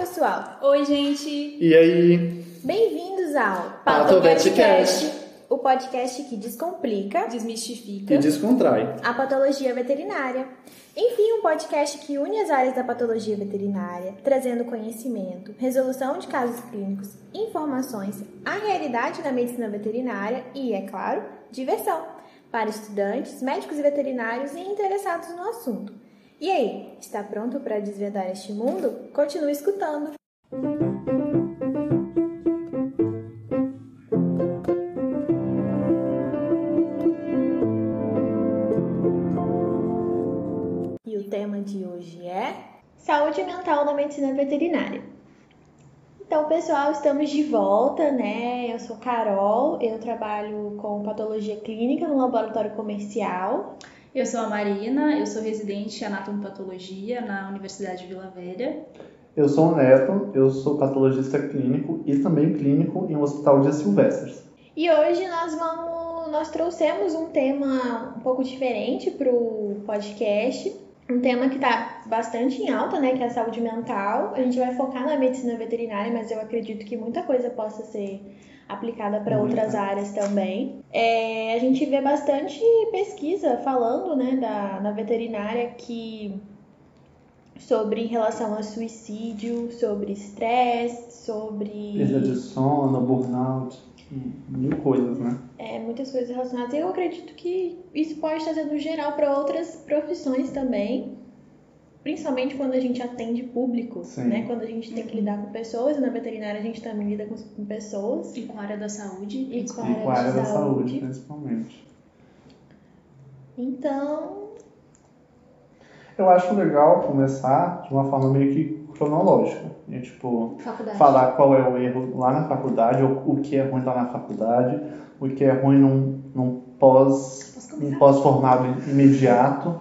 pessoal! Oi, gente! E aí? Bem-vindos ao Patovetcast, o podcast que descomplica Desmistifica. e descontrai. a patologia veterinária. Enfim, um podcast que une as áreas da patologia veterinária, trazendo conhecimento, resolução de casos clínicos, informações, a realidade da medicina veterinária e, é claro, diversão para estudantes, médicos e veterinários e interessados no assunto. E aí, está pronto para desvendar este mundo? Continue escutando! E o tema de hoje é Saúde mental na medicina veterinária. Então, pessoal, estamos de volta, né? Eu sou Carol, eu trabalho com patologia clínica no laboratório comercial. Eu sou a Marina, eu sou residente em anatomopatologia na Universidade de Vila Velha. Eu sou o Neto, eu sou patologista clínico e também clínico em um hospital de Silvestres. E hoje nós vamos, nós trouxemos um tema um pouco diferente para o podcast, um tema que está bastante em alta, né, que é a saúde mental. A gente vai focar na medicina veterinária, mas eu acredito que muita coisa possa ser aplicada para outras áreas também. É, a gente vê bastante pesquisa falando, né, da, na veterinária que sobre em relação a suicídio, sobre estresse, sobre Perda de sono, burnout, mil coisas, né? é, muitas coisas relacionadas. Eu acredito que isso pode estar sendo geral para outras profissões também, principalmente quando a gente atende público, Sim. né? Quando a gente tem que lidar com pessoas, e na veterinária a gente também lida com, com pessoas. E com a área da saúde. E com a área, com a área da saúde, saúde. principalmente. Então, Eu acho legal começar de uma forma meio que cronológica. E, tipo, Faculdade. falar qual é o erro lá na faculdade, ou o que é ruim lá na faculdade, o que é ruim num, num pós um pós-formado imediato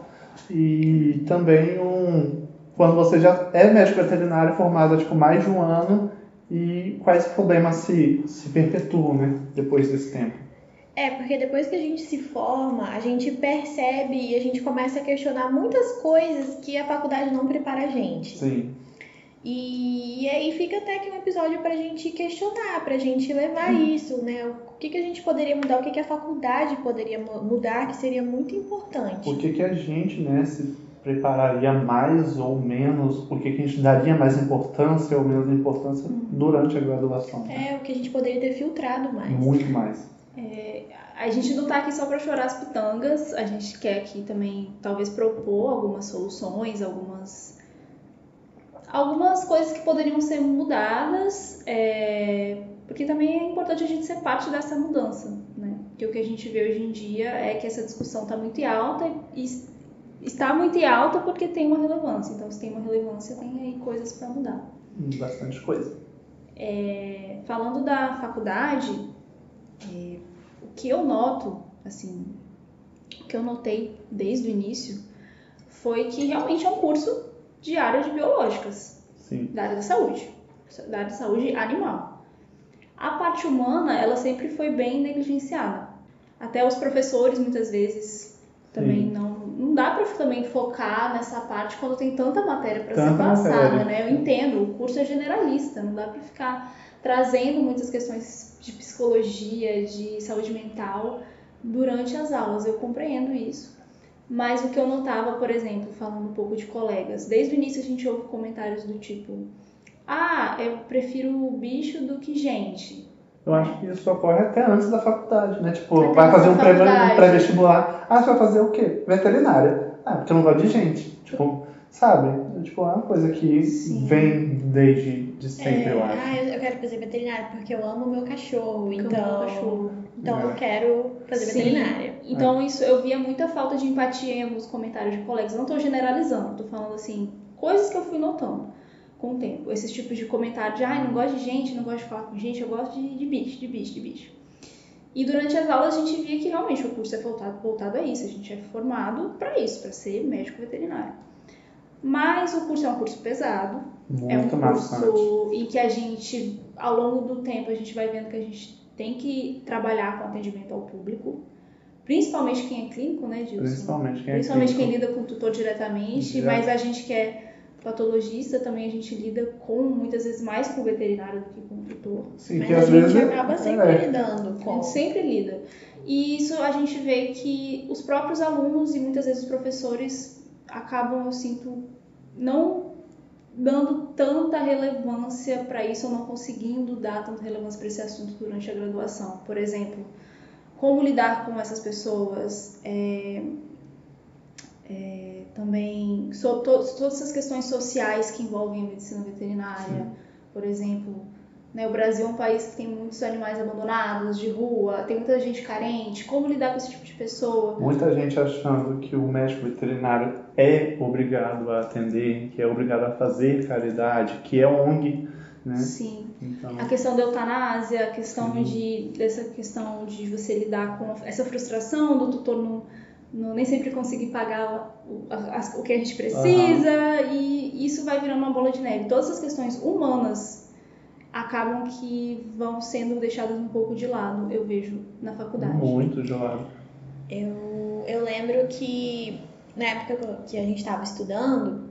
e também um quando você já é médico veterinário formado há tipo, mais de um ano e quais problemas se, se perpetuam né, depois desse tempo. é porque depois que a gente se forma, a gente percebe e a gente começa a questionar muitas coisas que a faculdade não prepara a gente. Sim, E, e aí fica até aqui um episódio pra gente questionar, pra gente levar isso, né? O que, que a gente poderia mudar, o que, que a faculdade poderia mu- mudar, que seria muito importante. por que, que a gente né, se prepararia mais ou menos, por que, que a gente daria mais importância ou menos importância durante a graduação? É, o que a gente poderia ter filtrado mais. Muito mais. A gente não tá aqui só para chorar as pitangas, a gente quer aqui também talvez propor algumas soluções, algumas algumas coisas que poderiam ser mudadas, é, porque também é importante a gente ser parte dessa mudança, né? Porque o que a gente vê hoje em dia é que essa discussão está muito alta e es- está muito em alta porque tem uma relevância. Então, se tem uma relevância, tem aí coisas para mudar. Bastante coisa. É, falando da faculdade, é, o que eu noto, assim, o que eu notei desde o início foi que realmente é um curso de área de biológicas, Sim. da área da saúde, da área de saúde animal. A parte humana, ela sempre foi bem negligenciada. Até os professores, muitas vezes, também Sim. não... Não dá para também focar nessa parte quando tem tanta matéria para ser passada, matéria. né? Eu entendo, o curso é generalista, não dá para ficar trazendo muitas questões de psicologia, de saúde mental durante as aulas. Eu compreendo isso. Mas o que eu notava, por exemplo, falando um pouco de colegas, desde o início a gente ouve comentários do tipo: Ah, eu prefiro bicho do que gente. Eu acho que isso ocorre até antes da faculdade, né? Tipo, Até vai fazer um pré- um pré-vestibular. ah, você vai fazer o quê? Veterinária. Ah, porque eu não gosto de gente. Tipo, sabe? Tipo, é uma coisa que Sim. vem desde de sempre, É, eu acho. ah, eu eu quero fazer veterinária porque eu amo meu cachorro, Porque então, cachorro. então É. eu quero fazer Sim. veterinária. Então, isso eu via muita falta de empatia em alguns comentários de colegas. Não estou generalizando, estou falando assim, coisas que eu fui notando com o tempo. Esses tipos de comentário de, ai, não gosto de gente, não gosto de falar com gente, eu gosto de, de bicho, de bicho, de bicho. E durante as aulas a gente via que realmente o curso é voltado, voltado a isso, a gente é formado para isso, para ser médico veterinário. Mas o curso é um curso pesado, é um Muito maçante. curso em que a gente, ao longo do tempo, a gente vai vendo que a gente tem que trabalhar com atendimento ao público, principalmente quem é clínico, né, Dilson? Principalmente quem é Principalmente quem clínico. lida com o tutor diretamente, Já. mas a gente quer patologista também a gente lida com muitas vezes mais com o veterinário do que com o tutor. Sim, Mas que a às gente vezes acaba sempre é, lidando A com. gente sempre lida. E isso a gente vê que os próprios alunos e muitas vezes os professores acabam, eu sinto, não dando tanta relevância para isso ou não conseguindo dar tanta relevância para esse assunto durante a graduação. Por exemplo, como lidar com essas pessoas, é, é, também so, to, todas essas questões sociais que envolvem a medicina veterinária, por exemplo. Né, o Brasil é um país que tem muitos animais abandonados de rua, tem muita gente carente. Como lidar com esse tipo de pessoa? Muita gente achando que o médico veterinário é obrigado a atender, que é obrigado a fazer caridade, que é ONG, né? Sim. Então, A questão da eutanásia, a questão Sim. de dessa questão de você lidar com essa frustração do tutor não, não nem sempre conseguir pagar o, a- o que a gente precisa e isso vai virando uma bola de neve. Todas as questões humanas acabam que vão sendo deixadas um pouco de lado, eu vejo na faculdade. muito de lado. Eu, eu lembro que na época que a gente estava estudando,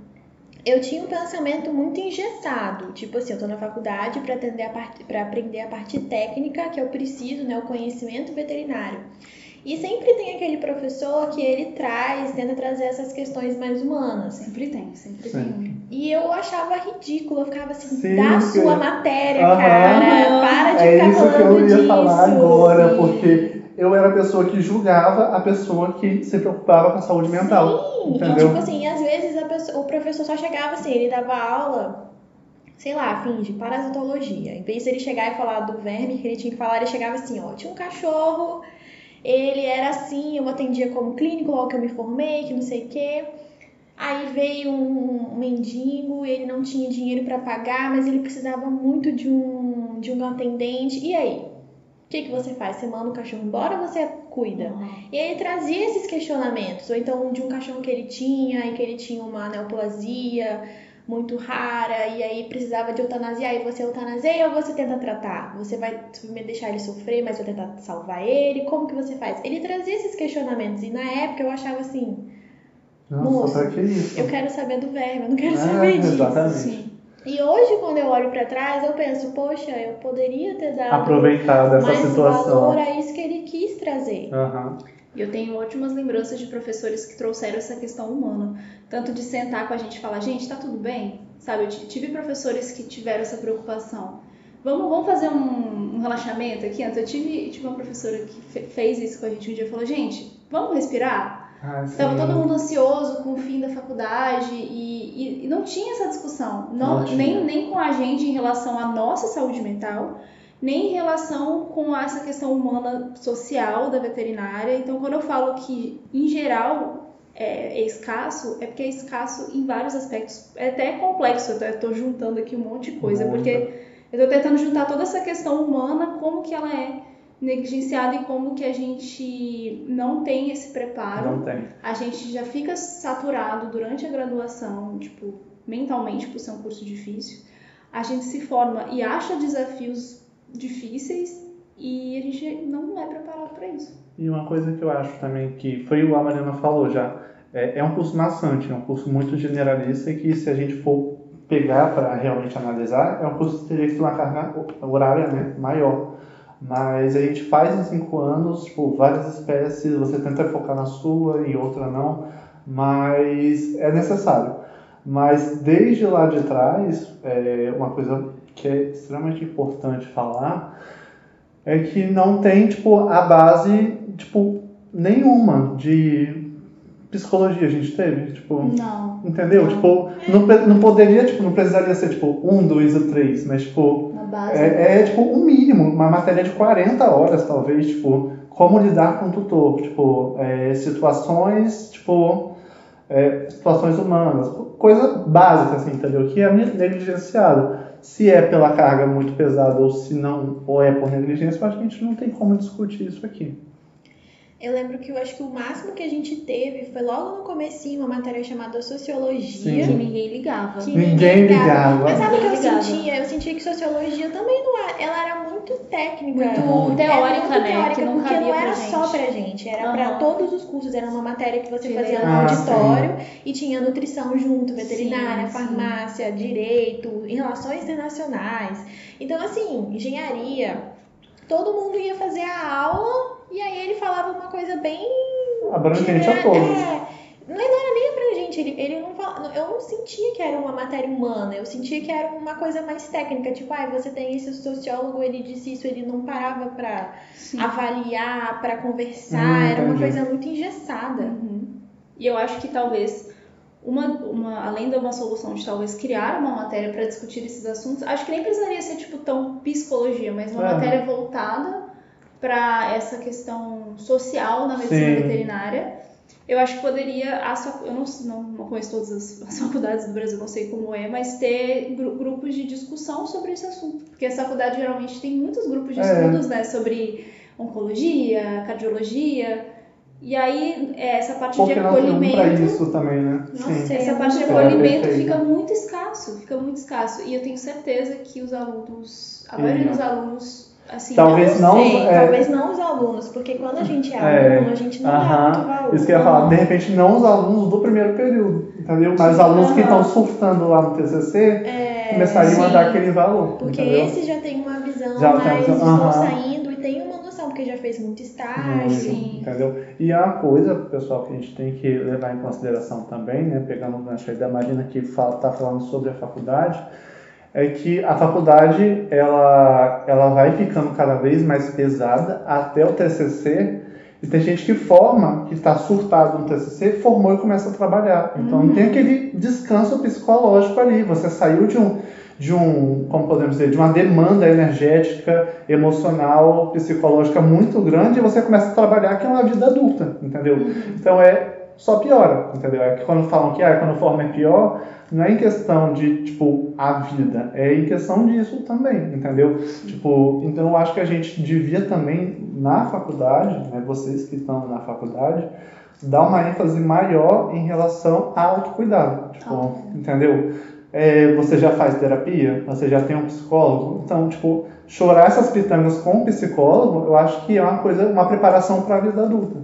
eu tinha um pensamento muito engessado. Tipo assim, eu tô na faculdade para atender a parte, para aprender a parte técnica que eu preciso, né, o conhecimento veterinário. E sempre tem aquele professor que ele traz, tenta trazer essas questões mais humanas. Sempre tem, sempre Sim. tem. E eu achava ridículo, eu ficava assim, Sim, da porque- sua matéria, Aham. cara. Para de É ficar isso que falando eu ia disso. falar agora, porque eu era a pessoa que julgava a pessoa que se preocupava com a saúde mental. Sim, entendeu? e tipo assim, às vezes a pessoa- o professor só chegava assim, ele dava aula, sei lá, fim de parasitologia. Em vez de ele chegar e falar do verme que ele tinha que falar, ele chegava assim, ó, tinha um cachorro, ele era assim, eu atendia como clínico, logo que eu me formei, que não sei o quê. Aí veio um mendigo, ele não tinha dinheiro pra pagar, mas ele precisava muito de um, de um atendente. E aí? O que, que você faz? Você manda o cachorro embora ou você cuida? Uhum. E aí ele trazia esses questionamentos, ou então de um cachorro que ele tinha e que ele tinha uma neoplasia muito rara e aí precisava de eutanasia, e você eutanaseia ou você tenta tratar? Você vai me deixar ele sofrer, mas vai tentar salvar ele? Como que você faz? Ele trazia esses questionamentos e na época eu achava assim, Moço, pra que isso? eu quero saber do verme, eu não quero É, saber disso. exatamente. Sim. E hoje quando eu olho pra trás, eu penso, poxa, eu poderia ter dado Aproveitar dessa mais situação. valor a isso que ele quis trazer. Aham. E eu tenho ótimas lembranças de professores que trouxeram essa questão humana. Tanto de sentar com a gente e falar, gente, tá tudo bem? Sabe, eu tive professores que tiveram essa preocupação. Vamos, vamos fazer um, um relaxamento aqui? Antes eu tive, tive uma professora que fe- fez isso com a gente um dia e falou, gente, vamos respirar? Ah, sim. Tava todo mundo ansioso com o fim da faculdade e, e- e não tinha essa discussão. Não, Não nem, nem com a gente em relação à nossa saúde mental, nem em relação com essa questão humana social da veterinária. Então, quando eu falo que, em geral, é, é escasso, é porque é escasso em vários aspectos. É até complexo, eu tô juntando aqui um monte de coisa, Muita. porque eu tô tentando juntar toda essa questão humana, como que ela é negligenciada e como que a gente não tem esse preparo Não tem. a gente já fica saturado durante a graduação, tipo, mentalmente, por ser um curso difícil. A gente se forma e acha desafios difíceis e a gente não é preparado para isso. E uma coisa que eu acho também que foi o que a Mariana falou já, é, é um curso maçante, é um curso muito generalista e que se a gente for pegar para realmente analisar, é um curso que teria que ter uma carga horária né, maior. Mas a gente faz em cinco anos, tipo, várias espécies, você tenta focar na sua e outra não, mas é necessário. Mas desde lá de trás, é uma coisa que é extremamente importante falar é que não tem tipo a base tipo nenhuma de psicologia a gente teve tipo Não. entendeu Não. tipo não, não poderia tipo não precisaria ser tipo um dois ou três mas tipo Base. é, é tipo um mínimo uma matéria de 40 horas talvez tipo como lidar com o tutor tipo é, situações tipo é, situações humanas coisa básica assim entendeu que é negligenciado se é pela carga muito pesada ou se não, ou é por negligência, eu acho que a gente não tem como discutir isso aqui. Eu lembro que eu acho que o máximo que a gente teve foi logo no comecinho uma matéria chamada Sociologia. Que ninguém ligava. que Ninguém ligava. Mas sabe o que eu Ninguém ligava. sentia? Eu sentia que sociologia também não era, ela era muito técnica. Muito Era teórica, muito né? teórica, não porque não era pra só pra gente, era Aham. pra todos os cursos. Era uma matéria que você fazia no. Ah, auditório e tinha nutrição junto, veterinária, Sim, sim. farmácia, direito, e relações internacionais. Então, assim, engenharia, todo mundo ia fazer a aula e aí ele falava uma coisa bem Abrangente a todos. É, não era nem abrangente, ele, ele não fala, eu não sentia que era uma matéria humana, eu sentia que era uma coisa mais técnica, tipo, ah, você tem esse sociólogo, ele disse isso, ele não parava pra Sim. avaliar, pra conversar, Hum, era uma coisa muito engessada. Uhum. E eu acho que talvez, uma, uma, além de uma solução de talvez criar uma matéria para discutir esses assuntos, acho que nem precisaria ser tipo tão psicologia, mas uma É. matéria voltada para essa questão social na medicina Sim. veterinária. Eu acho que poderia, eu não, não, não conheço todas as, as faculdades do Brasil, não sei como é, mas ter gru- grupos de discussão sobre esse assunto. Porque essa faculdade geralmente tem muitos grupos de É. estudos né, sobre oncologia, cardiologia. E aí, é, essa parte Por de acolhimento. isso também, né? Nossa, Sim. Essa parte de É, acolhimento perfeito. fica muito escasso, fica muito escasso. E eu tenho certeza que os alunos, a maioria Sim. dos alunos, assim, Talvez não. Sei, é, talvez não os alunos, porque quando a gente é É, aluno, a gente não dá aham. muito valor. Isso que eu ia falar, de repente não os alunos do primeiro período, entendeu? Mas os alunos que Aham. estão surtando lá no TCC É, começariam a dar aquele valor, Porque entendeu? esse já tem uma visão Já tem mais uma visão, aham. saindo e tem uma noção, porque já fez muito estágio. Sim. Entendeu? E é uma coisa, pessoal, que a gente tem que levar em consideração também, né? Pegando o gancho aí da Marina que está falando sobre a faculdade, é que a faculdade ela, ela vai ficando cada vez mais pesada até o TCC. E tem gente que forma, que está surtado no TCC, formou e começa a trabalhar. Então não tem aquele descanso psicológico ali. Você saiu de um, de um, como podemos dizer, de uma demanda energética, emocional, psicológica muito grande e você começa a trabalhar que é uma vida adulta, entendeu? Então é só piora, entendeu? É que quando falam que ah, quando forma é pior, não é em questão de, tipo, a vida, é em questão disso também, entendeu? Tipo, então eu acho que a gente devia também, na faculdade, né, vocês que estão na faculdade, dar uma ênfase maior em relação ao autocuidado, tipo, entendeu? É, você já faz terapia, você já tem um psicólogo, então, tipo, chorar essas pitangas com um psicólogo, eu acho que é uma coisa, uma preparação para a vida adulta.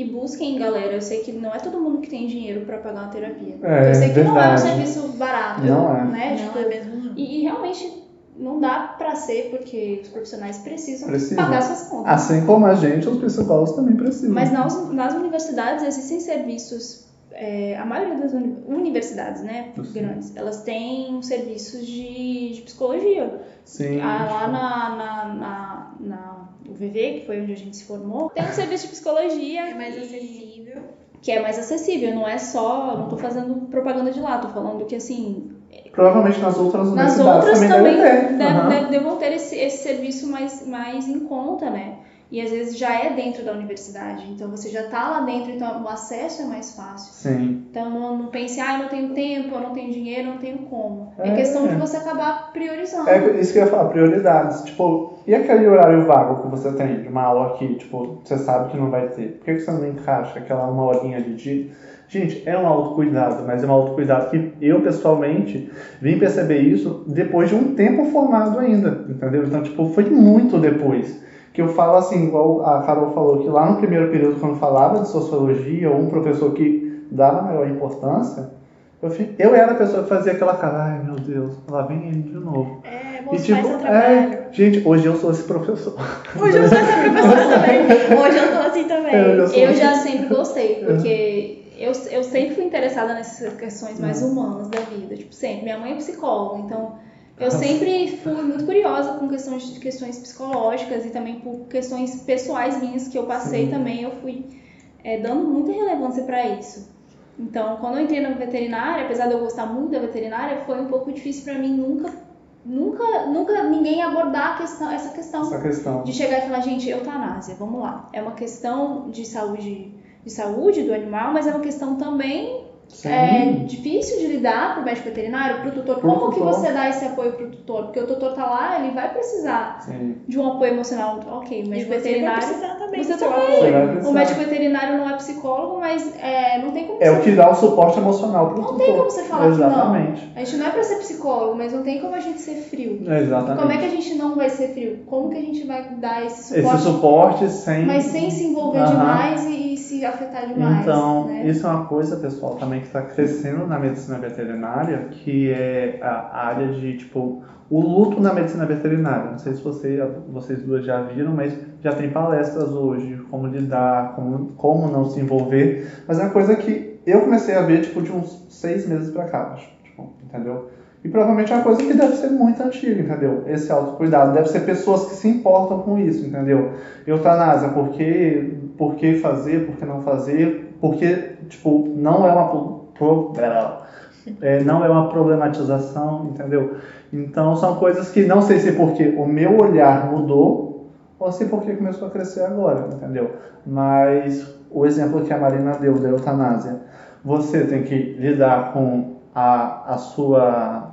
E busquem, galera. Eu sei que não é todo mundo que tem dinheiro pra pagar uma terapia. É, eu sei que não é um verdade. serviço barato, Não é. né? Não Tipo, é mesmo e, e realmente não dá pra ser, porque os profissionais precisam Precisam. pagar suas contas. Assim como a gente, os psicólogos também precisam. Mas nas, nas universidades existem serviços, é, a maioria das uni- universidades, né, Sim. grandes, elas têm serviços de, de psicologia. Sim. Ah, lá na, na, na, na UVV, que foi onde a gente se formou, tem um serviço de psicologia É mais e- acessível. que é mais acessível, não é só, não tô fazendo propaganda de lá, tô falando que assim, Provavelmente nas outras nas universidades outras também, também deve ter. deve- Aham. deve- devam ter esse, esse serviço mais, mais em conta, né? E às vezes já é dentro da universidade, então você já tá lá dentro, então o acesso é mais fácil. Sim. Então não, não pense, ah, eu não tenho tempo, eu não tenho dinheiro, eu não tenho como. É, É. questão de você acabar priorizando. É isso que eu ia falar, prioridades. Tipo, e aquele horário vago que você tem de uma aula aqui, tipo, você sabe que não vai ter. Por que que você não encaixa aquela uma horinha de dia? Gente, é um autocuidado, mas é um autocuidado que eu, pessoalmente, vim perceber isso depois de um tempo formado ainda, entendeu? Então, tipo, foi muito depois. Que eu falo assim, igual a Carol falou, que lá no primeiro período, quando falava de sociologia, ou um professor que dava maior importância, eu, eu era a pessoa que fazia aquela cara, ai meu Deus, lá vem ele de novo. É, E tipo, é, gente, hoje eu sou esse professor. Hoje eu sou essa professora também. Hoje eu tô assim também. É, eu sou- Eu já sempre gostei, porque eu, eu sempre fui interessada nessas questões mais humanas da vida, tipo, sempre. Minha mãe é psicóloga, então eu sempre fui muito curiosa com questões de questões psicológicas e também por questões pessoais minhas que eu passei Sim. também, eu fui é, dando muita relevância para isso. Então, quando eu entrei na veterinária, apesar de eu gostar muito da veterinária, foi um pouco difícil para mim nunca, nunca, nunca ninguém abordar a questão, essa questão Essa questão. de chegar e falar, gente, eutanásia, vamos lá. É uma questão de saúde, de saúde do animal, mas é uma questão também Sim. é difícil de lidar pro médico veterinário, pro tutor. Pro Como que tutor. você dá esse apoio pro tutor? Porque o tutor tá lá, ele vai precisar Sim. de um apoio emocional. Ok, o médico você vai veterinário. precisar também Você seu também. Você vai precisar. O médico veterinário não é psicólogo, mas é, não tem como É você o que dá o suporte emocional pro Não tutor. tem como você falar que Exatamente. A gente não é pra ser psicólogo, mas não tem como a gente ser frio. Exatamente. Como é que a gente não vai ser frio? Como que a gente vai dar esse Esse suporte, suporte sem. mas sem se envolver demais e, e se afetar demais? Então, né? isso é uma coisa, pessoal, também que está crescendo na medicina veterinária, que é a área de, tipo, o luto na medicina veterinária. Não sei se você, vocês duas já viram, mas já tem palestras hoje, como lidar, como, como não se envolver. Mas é uma coisa que eu comecei a ver, tipo, de uns seis meses pra cá, acho, tipo, entendeu? E provavelmente é uma coisa que deve ser muito antiga, entendeu? Esse autocuidado. Deve ser pessoas que se importam com isso, entendeu? Eutanásia, por que, por que fazer, por que não fazer? Porque, tipo, não é uma, é, não é uma problematização, entendeu? Então são coisas que não sei se porque o meu olhar mudou ou se porque começou a crescer agora, entendeu? Mas o exemplo que a Marina deu da eutanásia, você tem que lidar com a, a sua,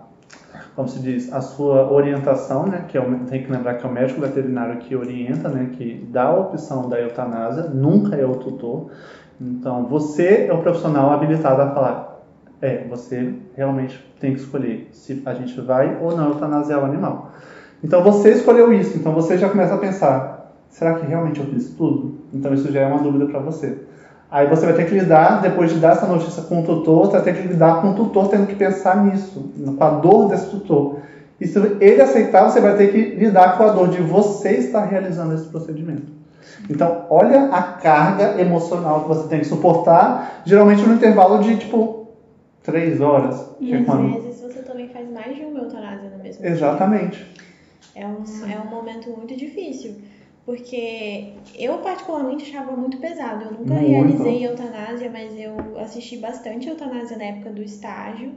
como se diz, a sua orientação, né? Que é o, tem que lembrar que é o médico veterinário que orienta, né? Que dá a opção da eutanásia, nunca é o tutor. Então você é o profissional habilitado a falar, é, você realmente tem que escolher se a gente vai ou não eutanasiar o animal. Então você escolheu isso, então você já começa a pensar, será que realmente eu fiz tudo? Então isso já é uma dúvida para você. Aí você vai ter que lidar, depois de dar essa notícia com o tutor, você vai ter que lidar com o tutor tendo que pensar nisso, com a dor desse tutor. E se ele aceitar, você vai ter que lidar com a dor de você estar realizando esse procedimento. Então, olha a carga emocional que você tem que suportar, geralmente no intervalo de tipo três horas. E é às quando- vezes você também faz mais de uma eutanásia no mesmo Exatamente. dia. É um, é um momento muito difícil. Porque eu particularmente achava muito pesado. Eu nunca Muito. realizei eutanásia, mas eu assisti bastante eutanásia na época do estágio,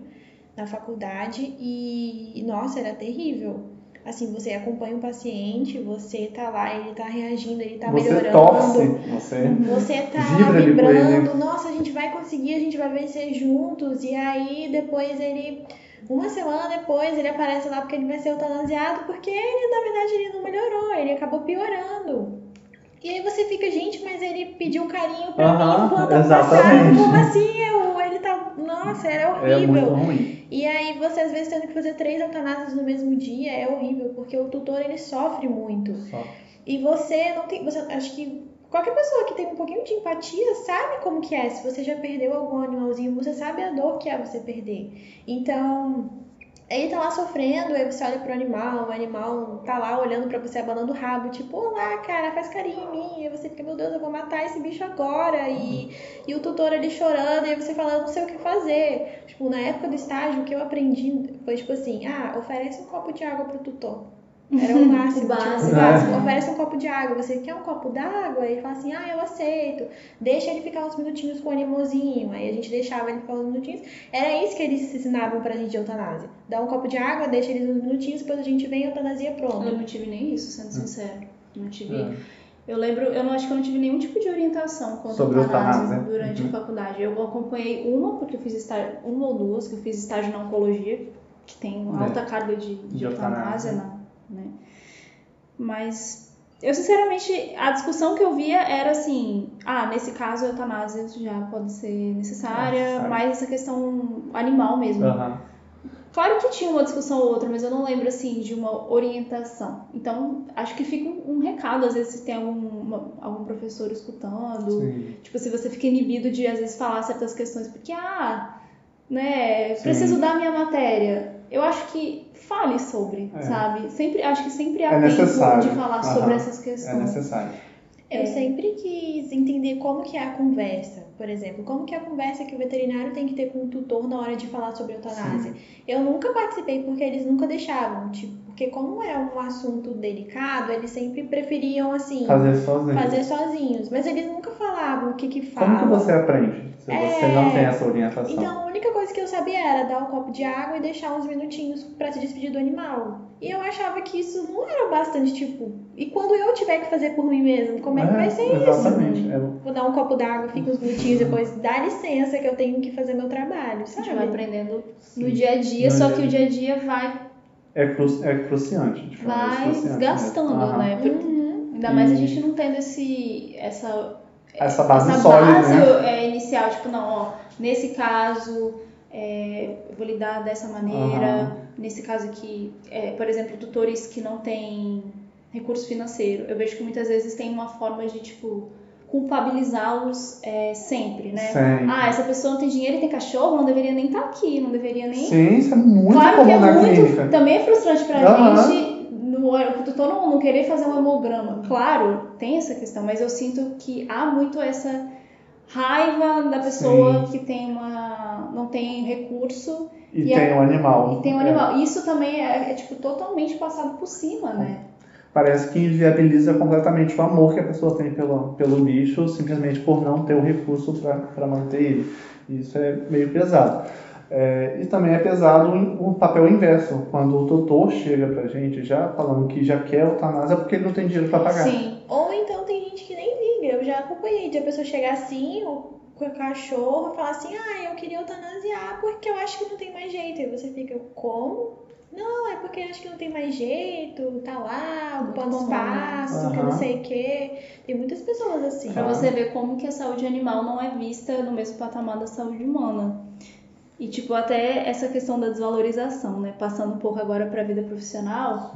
na faculdade, e nossa, era terrível. Assim, você acompanha o paciente, você tá lá, ele tá reagindo, ele tá você melhorando. torce, você Você tá Vibra vibrando, nossa, a gente vai conseguir, a gente vai vencer juntos. E aí depois ele, uma semana depois, ele aparece lá porque ele vai ser eutanasiado, porque ele, na verdade, ele não melhorou, ele acabou piorando. E aí você fica, gente, mas ele pediu carinho pra mim enquanto eu passava. Como assim? Eu, ele tá. Nossa, era é horrível. muito ruim. E aí você às vezes tendo que fazer três eutanásias no mesmo dia é horrível, porque o tutor ele sofre muito. Só. E você não tem. Você, acho que qualquer pessoa que tem um pouquinho de empatia sabe como que é. Se você já perdeu algum animalzinho, você sabe a dor que é você perder. Então, ele tá lá sofrendo, aí você olha pro animal, o animal tá lá olhando pra você, abanando o rabo, tipo, olá, cara, faz carinho em mim. E você fica, meu Deus, eu vou matar esse bicho agora. E, e o tutor ali chorando, e você fala, eu não sei o que fazer. Tipo, na época do estágio, o que eu aprendi foi tipo assim, ah, oferece um copo de água pro tutor. Era o máximo. O básico. Tipo, o básico. Oferece um copo de água. Você quer um copo d'água? Ele fala assim, ah, eu aceito. Deixa ele ficar uns minutinhos com o animalzinho. Aí a gente deixava ele ficar uns minutinhos. Era isso que eles ensinavam pra gente de eutanásia. Dá um copo de água, deixa eles uns minutinhos, depois a gente vem e a eutanásia pronta. Eu não tive nem isso, sendo sincero. Não tive. É. Eu lembro, eu não acho que eu não tive nenhum tipo de orientação quanto Sobre a eutanásia eutanásia. durante Uhum. a faculdade. Eu acompanhei uma, porque eu fiz estágio, uma ou duas, que eu fiz estágio na oncologia, que tem uma É. alta carga de, de, De eutanásia, eutanásia. na- né? Mas eu sinceramente, a discussão que eu via era assim, ah, nesse caso a eutanásia já pode ser necessária, Necessária. mas essa questão animal mesmo. Aham. Claro que tinha uma discussão ou outra, mas eu não lembro assim de uma orientação. Então, acho que fica um, um recado, às vezes, se tem algum, uma- algum professor escutando. Sim. Tipo, se você fica inibido de, às vezes, falar certas questões, porque, ah, né, Sim. preciso dar minha matéria. Eu acho que fale sobre, É. sabe? Sempre, acho que sempre há É tempo necessário. de falar Aham. sobre essas É questões. necessário. Eu É. sempre quis entender como que é a conversa, por exemplo, como que é a conversa que o veterinário tem que ter com o tutor na hora de falar sobre eutanásia. Eu nunca participei porque eles nunca deixavam, tipo, porque como é um assunto delicado, eles sempre preferiam assim Fazer sozinho. fazer sozinhos, mas eles nunca falavam o que que Como falam. que você aprende? Se você não tem essa orientação. Então, a única coisa que eu sabia era dar um copo de água e deixar uns minutinhos pra se despedir do animal. E eu achava que isso não era bastante, tipo, e quando eu tiver que fazer por mim mesmo, como é que vai ser exatamente. isso? É, Vou dar um copo d'água, fica uns minutinhos, depois dá licença que eu tenho que fazer meu trabalho, A sabe? gente vai aprendendo no Sim. dia a dia, No só dia que a o dia a dia vai, é, cru, é cruciante. de fato, é vai cruciante desgastando, mesmo. Aham. né? Porque- Uhum. Ainda mais a E- gente não tendo esse, essa, Essa base essa sólida, base, né? é, inicial, tipo, não, ó, nesse caso é, eu vou lidar dessa maneira, Aham. nesse caso aqui, é, por exemplo, tutores que não têm recurso financeiro, eu vejo que muitas vezes tem uma forma de, tipo, culpabilizá-los é, sempre, né? Sempre. Ah, essa pessoa não tem dinheiro e tem cachorro, não deveria nem estar aqui, não deveria nem Sim, isso é muito claro comum que é na muito, clínica. também é frustrante pra Aham. gente o tutor não, não querer fazer um hemograma. Claro, tem essa questão, mas eu sinto que há muito essa raiva da pessoa que tem uma não tem recurso E, e tem o animal. e tem um É. animal. Isso também é, é, tipo totalmente passado por cima, né? Parece que inviabiliza completamente o amor que a pessoa tem pelo, pelo bicho, simplesmente por não ter o recurso para manter ele. Isso é meio pesado. É, e também é pesado o papel inverso, quando o tutor chega pra gente já falando que já quer eutanásia porque ele não tem dinheiro para pagar. Sim. Ou então tem gente que nem liga. Eu já acompanhei de a pessoa chegar assim, ou com o cachorro, falar assim, ah, eu queria eutanasiar porque eu acho que não tem mais jeito. Aí você fica, como? Não, é porque eu acho que não tem mais jeito, tá lá, ocupando espaço, que Aham. não sei o quê. Tem muitas pessoas assim. Pra você ver como que a saúde animal não é vista no mesmo patamar da saúde humana. E, tipo, até essa questão da desvalorização, né? Passando um pouco agora pra vida profissional,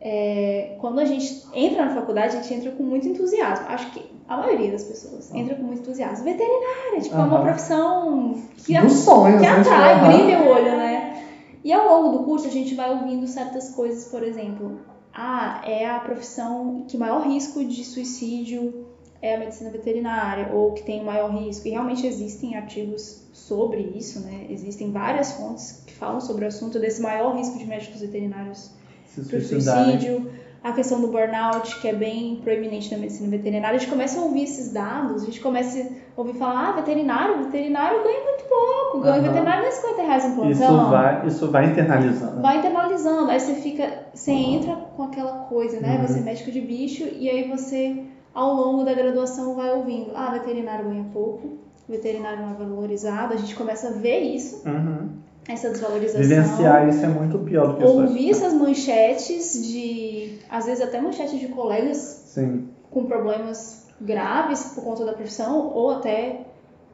é, quando a gente entra na faculdade, a gente entra com muito entusiasmo. Acho que a maioria das pessoas entra com muito entusiasmo. Veterinária, tipo, é uma profissão que, Dos sonhos, que né? atrai, Aham. brilha o olho, né? E ao longo do curso a gente vai ouvindo certas coisas, por exemplo, ah, é a profissão que maior risco de suicídio é a medicina veterinária, ou que tem maior risco. E realmente existem artigos sobre isso, né? Existem várias fontes que falam sobre o assunto desse maior risco de médicos veterinários para o suicidarem. suicídio, a questão do burnout, que é bem proeminente na medicina veterinária. A gente começa a ouvir esses dados, a gente começa a ouvir falar, ah, veterinário, veterinário ganha muito pouco, ganha Aham. veterinário não é 50 reais um plantão. Isso vai, isso vai internalizando. Vai internalizando, aí você fica, você entra com aquela coisa, né? Uhum. Você é médico de bicho e aí você, ao longo da graduação, vai ouvindo, ah, veterinário ganha pouco, veterinário não é valorizado, a gente começa a ver isso, Uhum. essa desvalorização. Vivenciar isso é muito pior do que. Ouvir essas manchetes de, às vezes até manchetes de colegas Sim. com problemas graves por conta da profissão ou até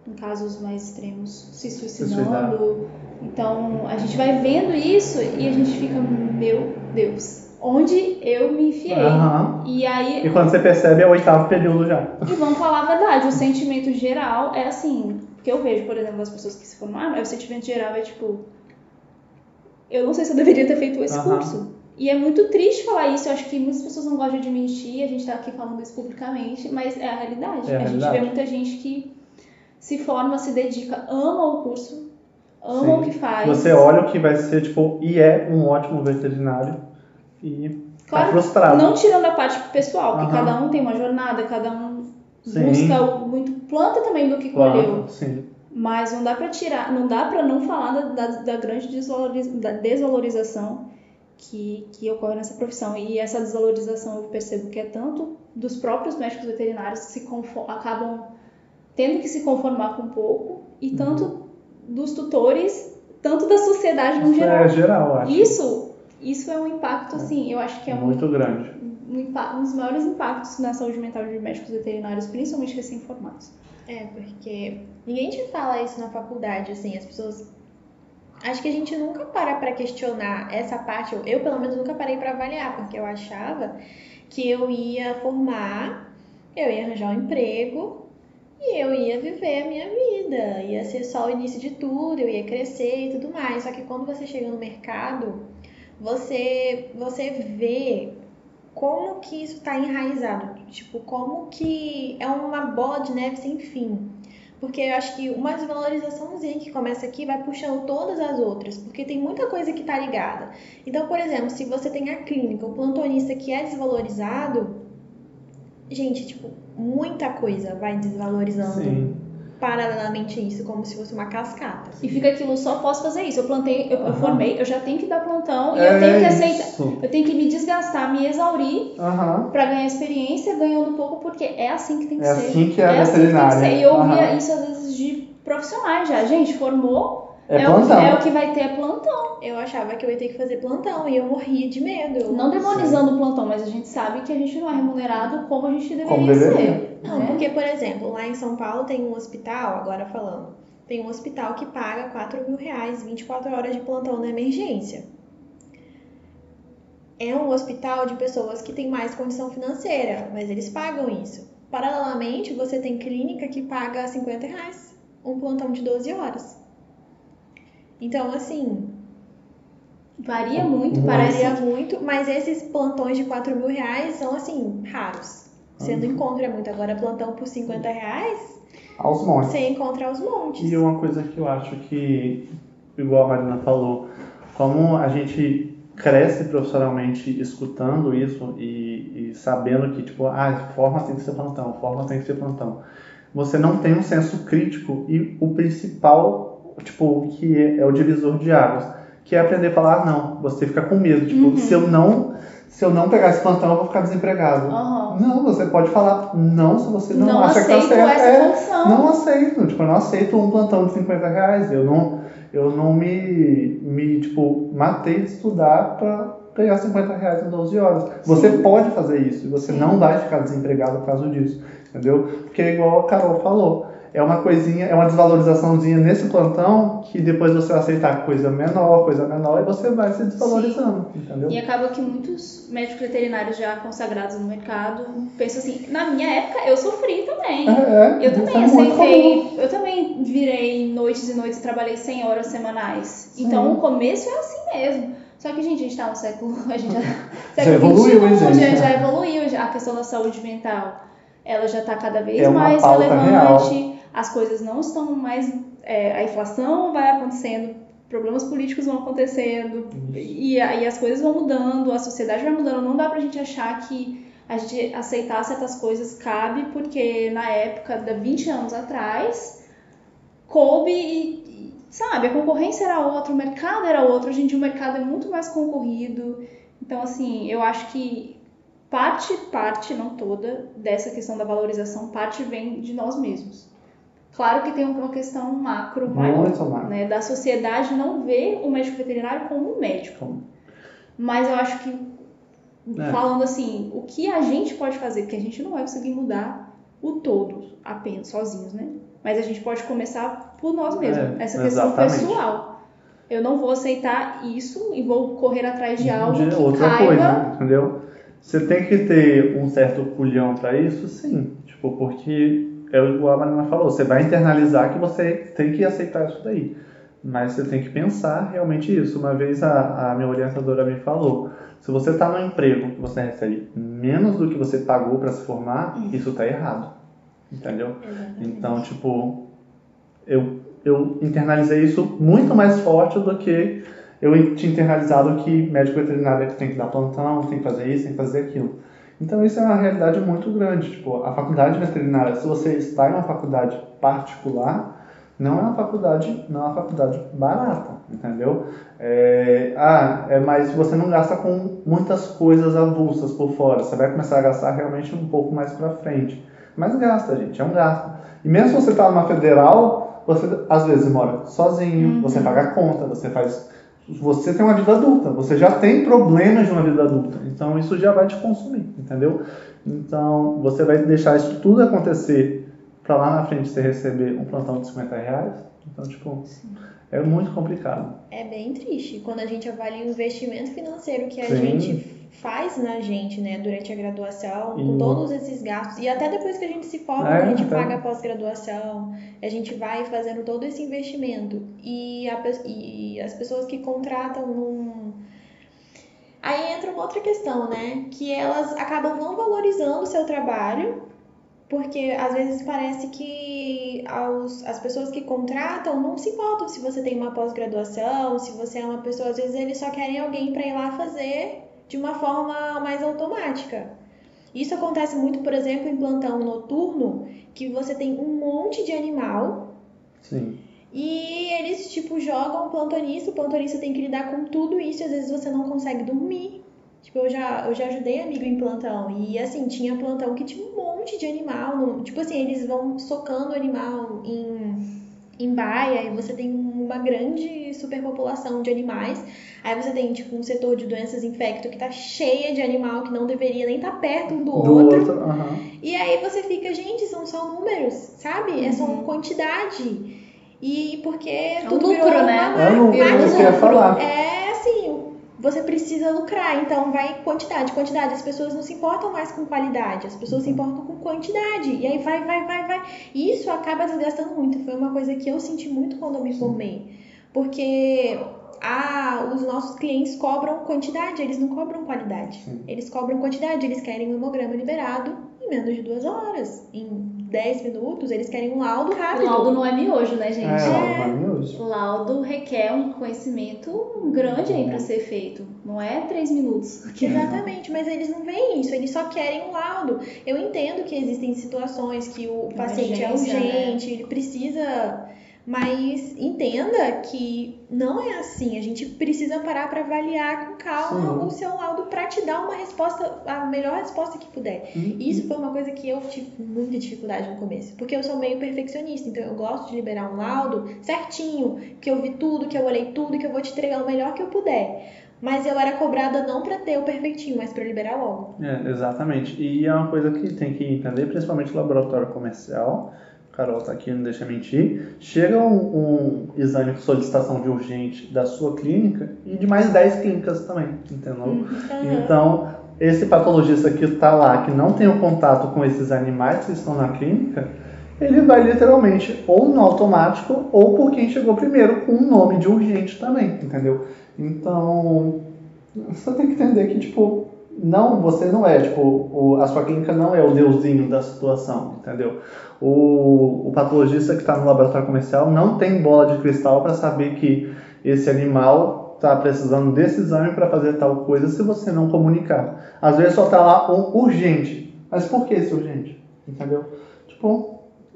em casos mais extremos se suicidando. Então a gente vai vendo isso e a gente fica, meu Deus, onde eu me enfiei? Aham. E aí, E quando você percebe é o oitavo período já. e vamos falar a verdade, o sentimento geral é assim, porque eu vejo, por exemplo, as pessoas que se formaram, aí o sentimento geral é tipo, eu não sei se eu deveria ter feito esse Aham. curso. E é muito triste falar isso, eu acho que muitas pessoas não gostam de admitir, a gente tá aqui falando isso publicamente, mas é a realidade. É a a gente realidade. vê muita gente que se forma, se dedica, ama o curso, ama Sim. o que faz. Você olha o que vai ser, tipo, e é um ótimo veterinário e tá Claro, frustrado. Não tirando a parte pessoal, porque Aham. cada um tem uma jornada, cada um Sim. busca muito, planta também do que colheu. Sim. Mas não dá pra tirar, não dá pra não falar da, da, da grande desvaloriza- da desvalorização que, que ocorre nessa profissão. E essa desvalorização eu percebo que é tanto dos próprios médicos veterinários que se confo- acabam tendo que se conformar com pouco, e Uhum. tanto dos tutores, tanto da sociedade no Isso geral. é geral, acho. Isso, isso é um impacto, assim, eu acho que é um, Muito grande. um, impa- um dos maiores impactos na saúde mental de médicos veterinários, principalmente recém-formados. É, porque ninguém te fala isso na faculdade, assim, as pessoas. Acho que a gente nunca para pra questionar essa parte, eu, eu, pelo menos nunca parei pra avaliar, porque eu achava que eu ia formar, eu ia arranjar um emprego e eu ia viver a minha vida, ia ser só o início de tudo, eu ia crescer e tudo mais. Só que quando você chega no mercado, você você vê como que isso está enraizado, tipo, como que é uma bola de neve sem fim. Porque eu acho que uma desvalorizaçãozinha que começa aqui vai puxando todas as outras, porque tem muita coisa que tá ligada. Então, por exemplo, se você tem a clínica, o plantonista que é desvalorizado, gente, tipo, muita coisa vai desvalorizando. Sim. Paralelamente a isso, como se fosse uma cascata. E fica aquilo, só posso fazer isso. Eu plantei, eu, eu Aham. formei, eu já tenho que dar plantão e É eu tenho que aceitar. isso. Eu tenho que me desgastar, me exaurir Aham. pra ganhar experiência, ganhando pouco, porque é assim que tem que É ser. assim que é a assim que tem que veterinária. ser. E eu ouvia isso às vezes de profissionais já. Gente, formou, É o, plantão. é o que vai ter é plantão. Eu achava que eu ia ter que fazer plantão e eu morria de medo. Não demonizando o plantão, mas a gente sabe que a gente não é remunerado como a gente deveria, Como deveria. ser. Não, né? porque, por exemplo, lá em São Paulo tem um hospital, agora falando, tem um hospital que paga 4 mil reais 24 horas de plantão na emergência. É um hospital de pessoas que têm mais condição financeira, mas eles pagam isso. Paralelamente, você tem clínica que paga 50 reais um plantão de 12 horas. Então, assim, Varia muito, Muito. parece. varia muito, mas esses plantões de 4 mil reais são, assim, raros. Você não encontra muito. Agora, plantão por 50 reais, Aos montes. você encontra aos montes. E uma coisa que eu acho que, igual a Marina falou, como a gente cresce profissionalmente escutando isso e, e sabendo que, tipo, ah, forma tem que ser plantão, forma tem que ser plantão. Você não tem um senso crítico e o principal, tipo, que é, é o divisor de águas, que é aprender a falar, ah, não, você fica com medo, tipo, Uhum. se eu não se eu não pegar esse plantão, eu vou ficar desempregado. Aham. Não, você pode falar não se você não, Não, acha que tá certo. essa É, função. não aceito, tipo, eu não aceito um plantão de 50 reais. Eu não, eu não me, me, tipo, matei de estudar pra ganhar 50 reais em 12 horas. Você pode fazer isso e você Sim. não vai ficar desempregado por causa disso, entendeu? Porque é igual a Carol falou, é uma coisinha, é uma desvalorizaçãozinha nesse plantão que depois você aceitar coisa menor, coisa menor e você vai se desvalorizando, entendeu? E acaba que muitos médicos veterinários já consagrados no mercado pensam assim, na minha época eu sofri também. É, é, Eu também é comum. aceitei, eu também virei noites e noites e trabalhei 100 horas semanais. Então o começo é assim mesmo. Só que, gente, a gente tá no século. A gente já, século evoluiu, hein, 21, gente? Já, já evoluiu. já- a questão da saúde mental ela já tá cada vez É mais relevante. As coisas não estão mais. é, a inflação vai acontecendo, problemas políticos vão acontecendo, e aí as coisas vão mudando, a sociedade vai mudando. Não dá pra gente achar que a gente aceitar certas coisas cabe, porque na época, de 20 anos atrás, coube e, e, sabe, a concorrência era outra, o mercado era outro. Hoje em dia o mercado é muito mais concorrido. Então, assim, eu acho que parte, parte, não toda, dessa questão da valorização, parte vem de nós mesmos. Claro que tem uma questão macro maior, Muito macro. né? Da sociedade não ver o médico veterinário como um médico. Mas eu acho que, É. falando assim, o que a gente pode fazer, porque a gente não vai conseguir mudar o todo apenas, sozinhos, né? Mas a gente pode começar por nós mesmos. É, essa questão exatamente. pessoal. Eu não vou aceitar isso e vou correr atrás de algo de que outra caiba. coisa, entendeu? Você tem que ter um certo culhão pra isso, sim. Tipo, porque é igual a Marina falou, você vai internalizar que você tem que aceitar isso daí. Mas você tem que pensar realmente isso. Uma vez a, a minha orientadora me falou, se você está no emprego que você recebe menos do que você pagou para se formar, isso está errado. Entendeu? Exatamente. Então, tipo, eu, eu internalizei isso muito mais forte do que eu tinha internalizado que médico veterinário é tem que dar plantão, tem que fazer isso, tem que fazer aquilo. Então, isso é uma realidade muito grande. Tipo, a faculdade veterinária, se você está em uma faculdade particular, não é uma faculdade, não é uma faculdade barata, entendeu? É, ah, é, mas você não gasta com muitas coisas avulsas por fora. Você vai começar a gastar realmente um pouco mais pra frente. Mas gasta, gente, é um gasto. E mesmo se você está numa federal, você às vezes mora sozinho, Uhum. você paga a conta, você faz. Você tem uma vida adulta, você já tem problemas de uma vida adulta. Então isso já vai te consumir, entendeu? Então você vai deixar isso tudo acontecer para lá na frente você receber um plantão de 50 reais. Então, tipo, é muito complicado. É bem triste quando a gente avalia o investimento financeiro que a Sim. gente faz na gente, né, durante a graduação, E- com todos esses gastos. E até depois que a gente se forma, É, a gente até. paga a pós-graduação, a gente vai fazendo todo esse investimento. E, a e as pessoas que contratam num. Aí entra uma outra questão, né? Que elas acabam não valorizando o seu trabalho porque às vezes parece que aos, as pessoas que contratam não se importam se você tem uma pós-graduação, se você é uma pessoa, às vezes eles só querem alguém para ir lá fazer de uma forma mais automática. Isso acontece muito, por exemplo, em plantão noturno, que você tem um monte de animal Sim. e eles, tipo, jogam o plantonista, o plantonista tem que lidar com tudo isso às vezes você não consegue dormir. Tipo, eu já, eu já ajudei amigo em plantão e, assim, tinha plantão que tinha um monte de animal. no- tipo assim, eles vão socando o animal em, em baia e você tem uma grande superpopulação de animais. Aí você tem, tipo, um setor de doenças infecto que tá cheia de animal que não deveria nem estar perto um do, Do outro. outro. E aí você fica, gente, são só números, sabe? É só Uhum. quantidade. E porque um tudo lucro, virou né? uma É um lucro, é isso que eu ia de lucro. falar. É assim, você precisa lucrar, então vai quantidade, quantidade. As pessoas não se importam mais com qualidade, as pessoas se importam com quantidade. E aí vai, vai, vai, vai. E isso acaba desgastando muito. Foi uma coisa que eu senti muito quando eu me formei. Porque ah, os nossos clientes cobram quantidade, eles não cobram qualidade. Sim. Eles cobram quantidade, eles querem um hemograma liberado em menos de duas horas. Em 10 minutos, eles querem um laudo O rápido. laudo não é miojo, né, gente? É, algo O laudo requer um conhecimento grande aí pra ser feito. Não é três minutos. Exatamente, mas eles não veem isso, eles só querem um laudo. Eu entendo que existem situações que o paciente é Emergência, né? urgente, ele precisa. Mas entenda que não é assim. A gente precisa parar para avaliar com calma Sim. o seu laudo para te dar uma resposta, a melhor resposta que puder. E isso foi uma coisa que eu tive muita dificuldade no começo, porque eu sou meio perfeccionista, então eu gosto de liberar um laudo certinho, que eu vi tudo, que eu olhei tudo, que eu vou te entregar o melhor que eu puder. Mas eu era cobrada não pra ter o perfeitinho, mas pra liberar logo. É, exatamente. E é uma coisa que tem que entender, principalmente o laboratório comercial. Carol tá aqui, não deixa mentir. Chega um, um exame com solicitação de urgente da sua clínica e de mais 10 clínicas também, entendeu? Aham. Então, esse patologista que está lá, que não tem o contato com esses animais que estão na clínica, ele vai literalmente ou no automático ou por quem chegou primeiro com um nome de urgente também, entendeu? Então, você tem que entender que, tipo, não, você não é, tipo, o- a sua clínica não é o deusinho da situação, entendeu? O, o patologista que está no laboratório comercial não tem bola de cristal para saber que esse animal está precisando desse exame para fazer tal coisa se você não comunicar. Às vezes só está lá um urgente. Mas por que esse urgente? Entendeu? Tipo,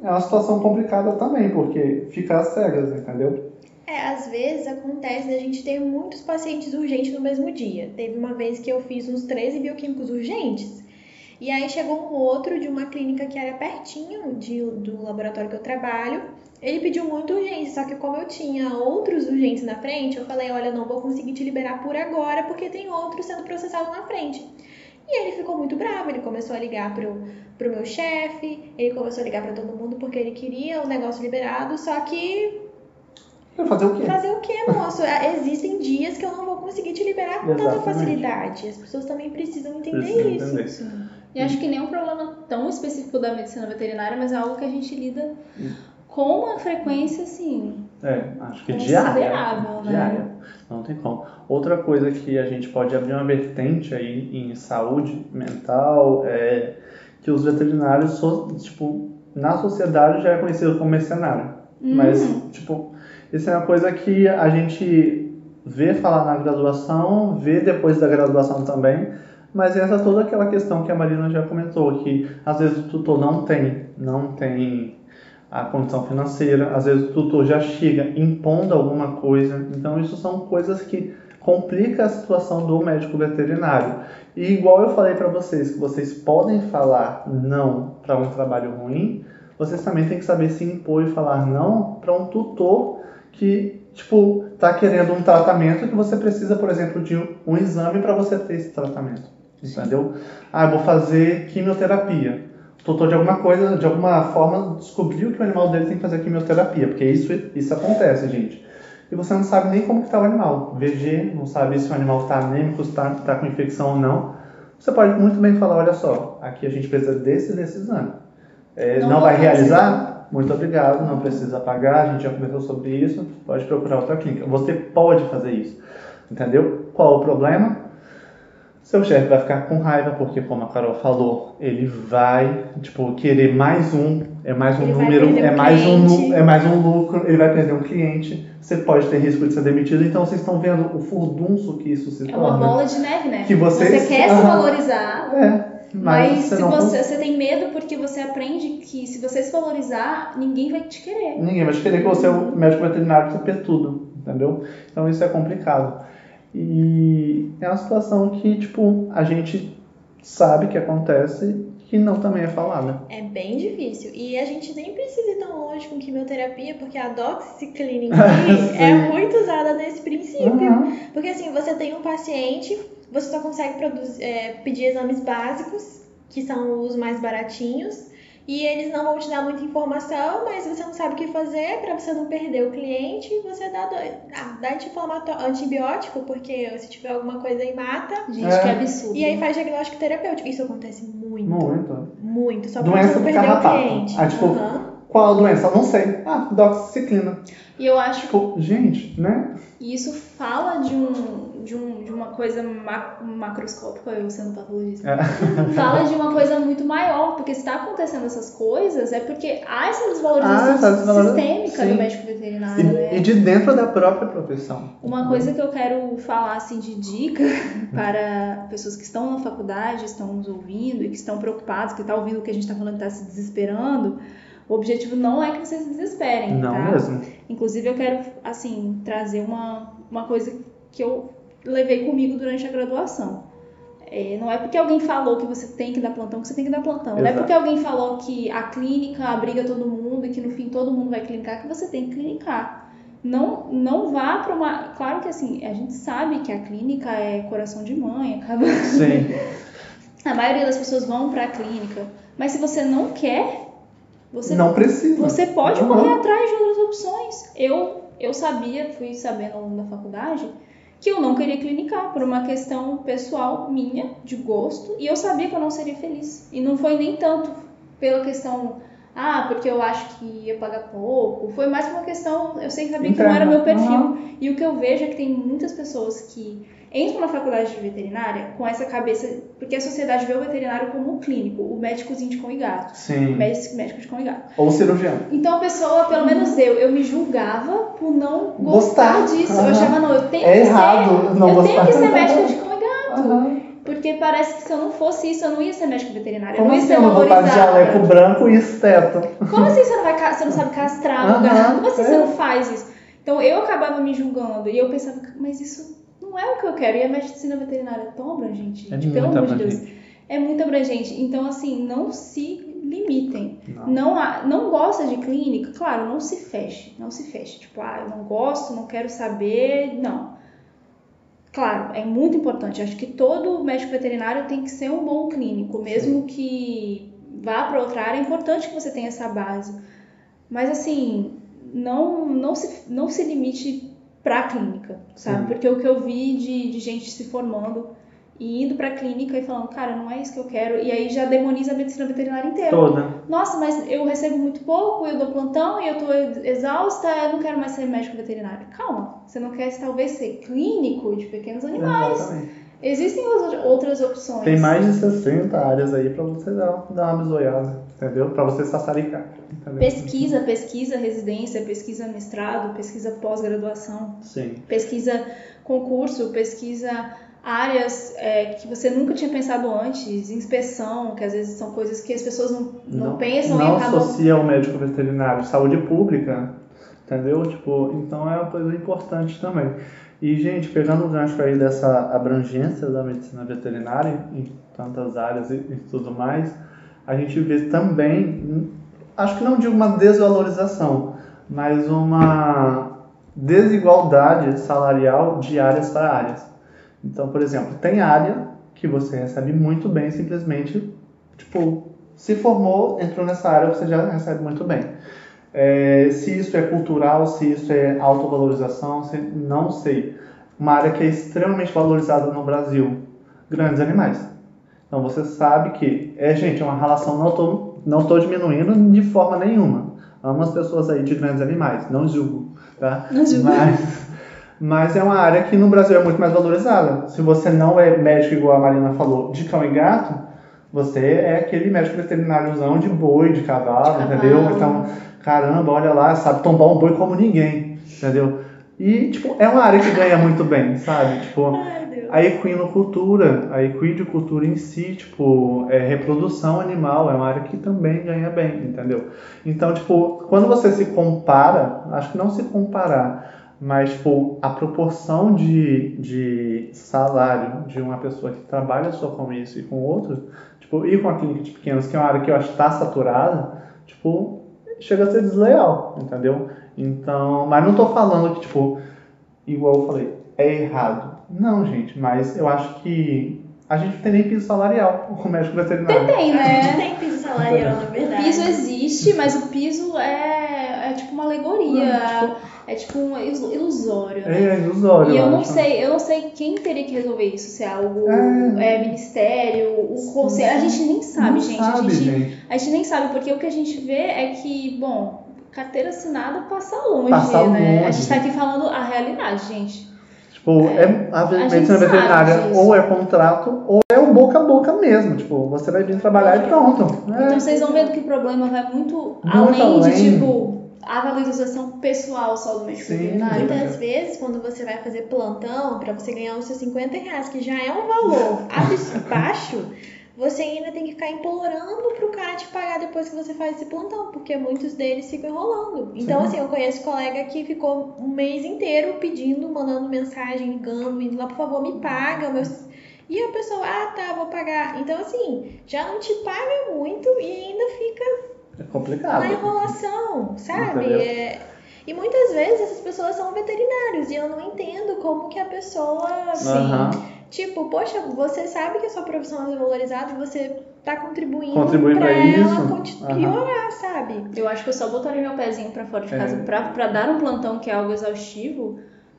é uma situação complicada também, porque fica às cegas, entendeu? É, às vezes acontece da gente ter muitos pacientes urgentes no mesmo dia. Teve uma vez que eu fiz uns 13 bioquímicos urgentes. E aí chegou um outro de uma clínica que era pertinho de- do laboratório que eu trabalho. Ele pediu muito urgente, só que como eu tinha outros urgentes na frente, eu falei, olha, não vou conseguir te liberar por agora, porque tem outros sendo processados na frente. E ele ficou muito bravo, ele começou a ligar pro, pro meu chefe, ele começou a ligar para todo mundo porque ele queria o negócio liberado, só que fazer o quê? Fazer o quê, moço? Ah, Existem dias que eu não vou conseguir te liberar com tanta Exatamente. facilidade. As pessoas também precisam entender Precisa isso. entender. Sim. E acho que nem é um problema tão específico da medicina veterinária, mas é algo que a gente lida com uma frequência assim. É, acho que diária. Considerável, né? Diária. Não tem como. Outra coisa que a gente pode abrir uma vertente aí em saúde mental é que os veterinários, tipo, na sociedade já é conhecido como mercenário. Mas, tipo, isso é uma coisa que a gente vê falar na graduação, vê depois da graduação também, mas essa toda aquela questão que a Marina já comentou, que às vezes o tutor não tem, não tem a condição financeira, às vezes o tutor já chega impondo alguma coisa, então isso são coisas que complica a situação do médico veterinário. E igual eu falei para vocês, que vocês podem falar não para um trabalho ruim, vocês também têm que saber se impor e falar não para um tutor que, tipo, tá querendo um tratamento que você precisa, por exemplo, de um exame para você ter esse tratamento. Entendeu? Ah, eu vou fazer quimioterapia. O tutor de alguma coisa, de alguma forma, descobriu que o animal dele tem que fazer quimioterapia, porque isso, isso acontece, gente. E você não sabe nem como que tá o animal. VG, não sabe se o animal está anêmico, se está tá com infecção ou não. Você pode muito bem falar, olha só, aqui a gente precisa desse e desse exame. É, Não não, vai realizar? Muito obrigado, não precisa pagar, a gente já conversou sobre isso, pode procurar outra clínica. Você pode fazer isso, entendeu? Qual o problema? Seu chefe vai ficar com raiva, porque como a Carol falou, ele vai, tipo, querer mais um, é mais um Ele número, é um mais um, cliente. é mais um lucro, ele vai perder um cliente, você pode ter risco de ser demitido, então vocês estão vendo o furdunço que isso se É uma torna. bola de neve, né? Que vocês- Você quer se Aham. valorizar, É, mas, Mas você se você, você tem medo porque você aprende que se você se valorizar, ninguém vai te querer. Ninguém vai querer que você é o médico veterinário saber tudo, entendeu? Então isso é complicado. E é uma situação que, tipo, a gente sabe que acontece que não também é falada. É bem difícil. E a gente nem precisa ir tão longe com quimioterapia, porque a doxiciclina Sim. é muito usada nesse princípio. Uhum. Porque assim, você tem um paciente, você só consegue produzir, é, pedir exames básicos, que são os mais baratinhos, e eles não vão te dar muita informação, mas você não sabe o que fazer para você não perder o cliente, você dá, do... ah, dá antibiótico, porque se tiver alguma coisa aí mata, Gente, É. que absurdo. e aí faz diagnóstico terapêutico. Isso acontece muito. Muito. Muito, só pra Doença você não do perder o cliente. Ah, tipo, Aham. Qual a doença? Não sei. Ah, doxiciclina. E eu acho Tipo, gente, né? que isso fala de, um, de, um, de uma coisa ma- macroscópica, eu sendo patologista. É. Fala de uma coisa muito maior, porque se está acontecendo essas coisas, é porque há essa Ah, desvalorização essa desvalorização, sistêmica sim. do médico veterinário, né? E, e de dentro da própria profissão. Uma coisa que eu quero falar assim de dica para pessoas que estão na faculdade, estão nos ouvindo e que estão preocupados, que estão ouvindo o que a gente está falando e está se desesperando, o objetivo não é que vocês se desesperem, Não tá? mesmo. Inclusive eu quero assim trazer uma, uma coisa que eu levei comigo durante a graduação. É, não é porque alguém falou que você tem que dar plantão que você tem que dar plantão. Não é Exato. porque alguém falou que a clínica abriga todo mundo e que no fim todo mundo vai clinicar que você tem que clinicar. Não, não vá para uma. Claro que assim, a gente sabe que a clínica é coração de mãe, acaba. Sim. A maioria das pessoas vão para a clínica. Mas se você não quer, você Não precisa. você pode Uhum. correr atrás de outras opções. Eu, eu sabia, fui sabendo ao longo da faculdade, que eu não queria clinicar por uma questão pessoal minha, de gosto, e eu sabia que eu não seria feliz. E não foi nem tanto pela questão, ah, porque eu acho que ia pagar pouco. Foi mais uma questão, eu sei que sabia que não era meu perfil. Uhum. E o que eu vejo é que tem muitas pessoas que entram na faculdade de veterinária com essa cabeça, porque a sociedade vê o veterinário como um clínico, o médicozinho de cão e gato. Sim. Médico médico de cão e gato. Ou cirurgião. Então a pessoa, pelo menos eu, eu me julgava por não gostar, Gostar. disso. Aham. Eu achava, não, eu tenho É que errado ser. não eu gostar. tenho que ser médica de cão e gato. Aham. Porque parece que se eu não fosse isso, eu não ia ser médica veterinária. Como eu não ia assim ser eu não vou estar de valorizada. jaleco branco e esteto? Como assim você não, vai, você não sabe castrar o Aham, gato? Como assim você é. não faz isso? Então eu acabava me julgando e eu pensava, mas isso não é o que eu quero. E a medicina veterinária é tão abrangente, É gente, pelo muito amor de Deus. É muito abrangente. Então, assim, não se limitem. Não. Não, há- não gosta de clínica? Claro, não se feche. Não se feche. Tipo, ah, eu não gosto, não quero saber. Não. Claro, é muito importante. Acho que todo médico veterinário tem que ser um bom clínico, mesmo que vá para outra área. É importante que você tenha essa base. Mas assim, não, não, se, não se limite para a clínica, sabe? Sim. Porque o que eu vi de, de gente se formando e indo para a clínica e falando, cara, não é isso que eu quero, e aí já demoniza a medicina veterinária inteira. Toda. Nossa, mas eu recebo muito pouco, eu dou plantão e eu tô exausta, eu não quero mais ser médico veterinário. Calma, você não quer talvez ser clínico de pequenos animais. Exatamente. Existem outras- opções. Tem mais de 60 áreas aí pra você dar, dar uma bisoiada, entendeu? Pra você sassaricar. entendeu? Pesquisa, pesquisa residência, pesquisa mestrado, pesquisa pós-graduação, Sim. pesquisa concurso, pesquisa áreas é, que você nunca tinha pensado antes, inspeção, que às vezes são coisas que as pessoas não, não, pensam não e acabam associa ao médico veterinário, saúde pública, entendeu? Tipo, então é uma coisa importante também. E, gente, pegando o gancho aí dessa abrangência da medicina veterinária em tantas áreas e, e tudo mais, a gente vê também, acho que não digo uma desvalorização, mas uma desigualdade salarial de áreas para áreas. Então, por exemplo, tem área que você recebe muito bem, simplesmente, tipo, se formou, entrou nessa área, você já recebe muito bem. É, se isso é cultural, se isso é autovalorização, se, não sei. Uma área que é extremamente valorizada no Brasil, grandes animais. Então você sabe que, é gente, é uma relação, não estou não tô diminuindo de forma nenhuma. Amo as pessoas aí de grandes animais, não julgo, tá? Não julgo. Mas, mas é uma área que no Brasil é muito mais valorizada. Se você não é médico, igual a Marina falou, de cão e gato, você é aquele médico veterináriozão de boi, de cavalo, De cavalo. entendeu? Então, caramba, olha lá, sabe tombar um boi como ninguém, entendeu? E, tipo, é uma área que ganha muito bem, sabe? Tipo, Ai, a equinocultura, a equidicultura em si, tipo, é reprodução animal, é uma área que também ganha bem, entendeu? Então, tipo, quando você se compara, acho que não se comparar, mas, tipo, a proporção de, de salário de uma pessoa que trabalha só com isso e com outros, tipo, e com a clínica de pequenos, que é uma área que eu acho que está saturada, tipo, chega a ser desleal, entendeu? Então, mas não tô falando que, tipo, igual eu falei, é errado. Não, gente, mas eu acho que a gente não tem nem piso salarial com médico veterinário. Tem, A gente né? tem piso salarial, na O verdade. piso existe, mas o piso é, é tipo uma alegoria. É tipo um ilu- ilusório, né? É ilusório. E eu não acho. sei, eu não sei quem teria que resolver isso, se é algo É. é, ministério, o conselho. A gente nem sabe, Não gente. sabe, a, gente gente. a gente nem sabe, porque o que a gente vê é que, bom, carteira assinada passa longe, Passa né? A gente tá aqui falando a realidade, gente. Tipo, é, a gente medicina veterinária ou é contrato ou é o boca a boca mesmo. Tipo, você vai vir trabalhar e pronto. É. Então vocês vão vendo que o problema vai muito, Muito além, de, além. tipo, a valorização pessoal só do médico veterinário. Muitas vezes, quando você vai fazer plantão, para você ganhar os seus 50 reais, que já é um valor baixo, você ainda tem que ficar implorando pro cara te pagar depois que você faz esse plantão, porque muitos deles ficam enrolando. Então, Sim. assim, eu conheço colega que ficou um mês inteiro pedindo, mandando mensagem, ligando, indo lá, por favor, me paga. o meu- E a pessoa, ah, tá, vou pagar. Então, assim, já não te paga muito e ainda fica É complicado. na enrolação, sabe? É- E muitas vezes essas pessoas são veterinários e eu não entendo como que a pessoa. Aham. Tipo, poxa, você sabe que a sua profissão é desvalorizada e você tá contribuindo Contribui pra, pra ela piorar, sabe? Eu acho que eu só botaria meu pezinho pra fora de É. casa pra, pra dar um plantão que é algo exaustivo,